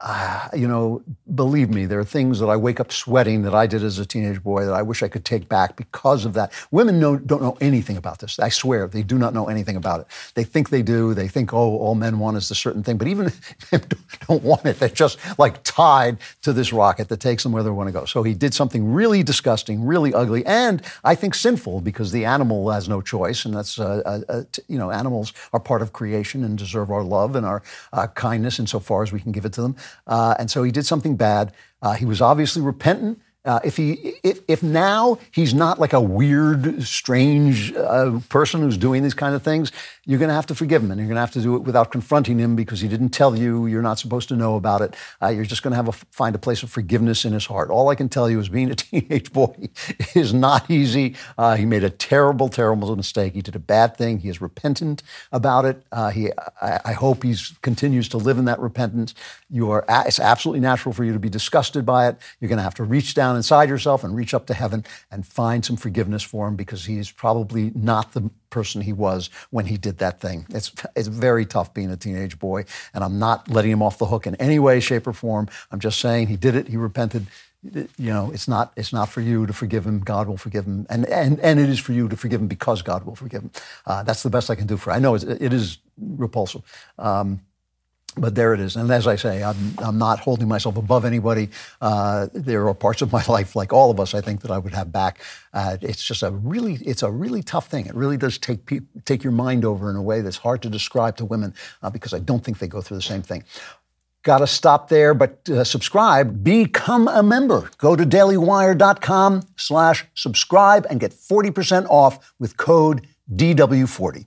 [SPEAKER 1] uh, you know, believe me, there are things that I wake up sweating that I did as a teenage boy that I wish I could take back because of that. Women know, don't know anything about this. I swear, they do not know anything about it. They think they do. They think, oh, all men want is a certain thing. But even if they don't want it, they're just like tied to this rocket that takes them where they want to go. So he did something really disgusting, really ugly, and I think sinful because the animal has no choice. And that's, uh, uh, uh you know, animals are part of creation and deserve our love and our uh, kindness insofar as we can give it to them. Uh, and so he did something bad. Uh, he was obviously repentant. Uh, if he, if, if now he's not like a weird, strange uh, person who's doing these kind of things, you're going to have to forgive him, and you're going to have to do it without confronting him because he didn't tell you. You're not supposed to know about it. Uh, you're just going to have to find a place of forgiveness in his heart. All I can tell you is being a teenage boy is not easy. Uh, he made a terrible, terrible mistake. He did a bad thing. He is repentant about it. Uh, he, I, I, hope he continues to live in that repentance. You are, it's absolutely natural for you to be disgusted by it. You're going to have to reach down inside yourself and reach up to heaven and find some forgiveness for him because he's probably not the person he was when he did that thing. It's, it's very tough being a teenage boy, and I'm not letting him off the hook in any way, shape, or form. I'm just saying he did it, he repented. You know, it's not, it's not for you to forgive him. God will forgive him. And, and, and it is for you to forgive him because God will forgive him. Uh, that's the best I can do for I know it is repulsive. Um, but there it is. And as I say, I'm, I'm not holding myself above anybody. Uh, there are parts of my life, like all of us, I think that I would have back. Uh, it's just a really, it's a really tough thing. It really does take pe- take your mind over in a way that's hard to describe to women uh, because I don't think they go through the same thing. Got to stop there, but uh, subscribe. Become a member. Go to dailywire.com slash subscribe and get 40% off with code DW40.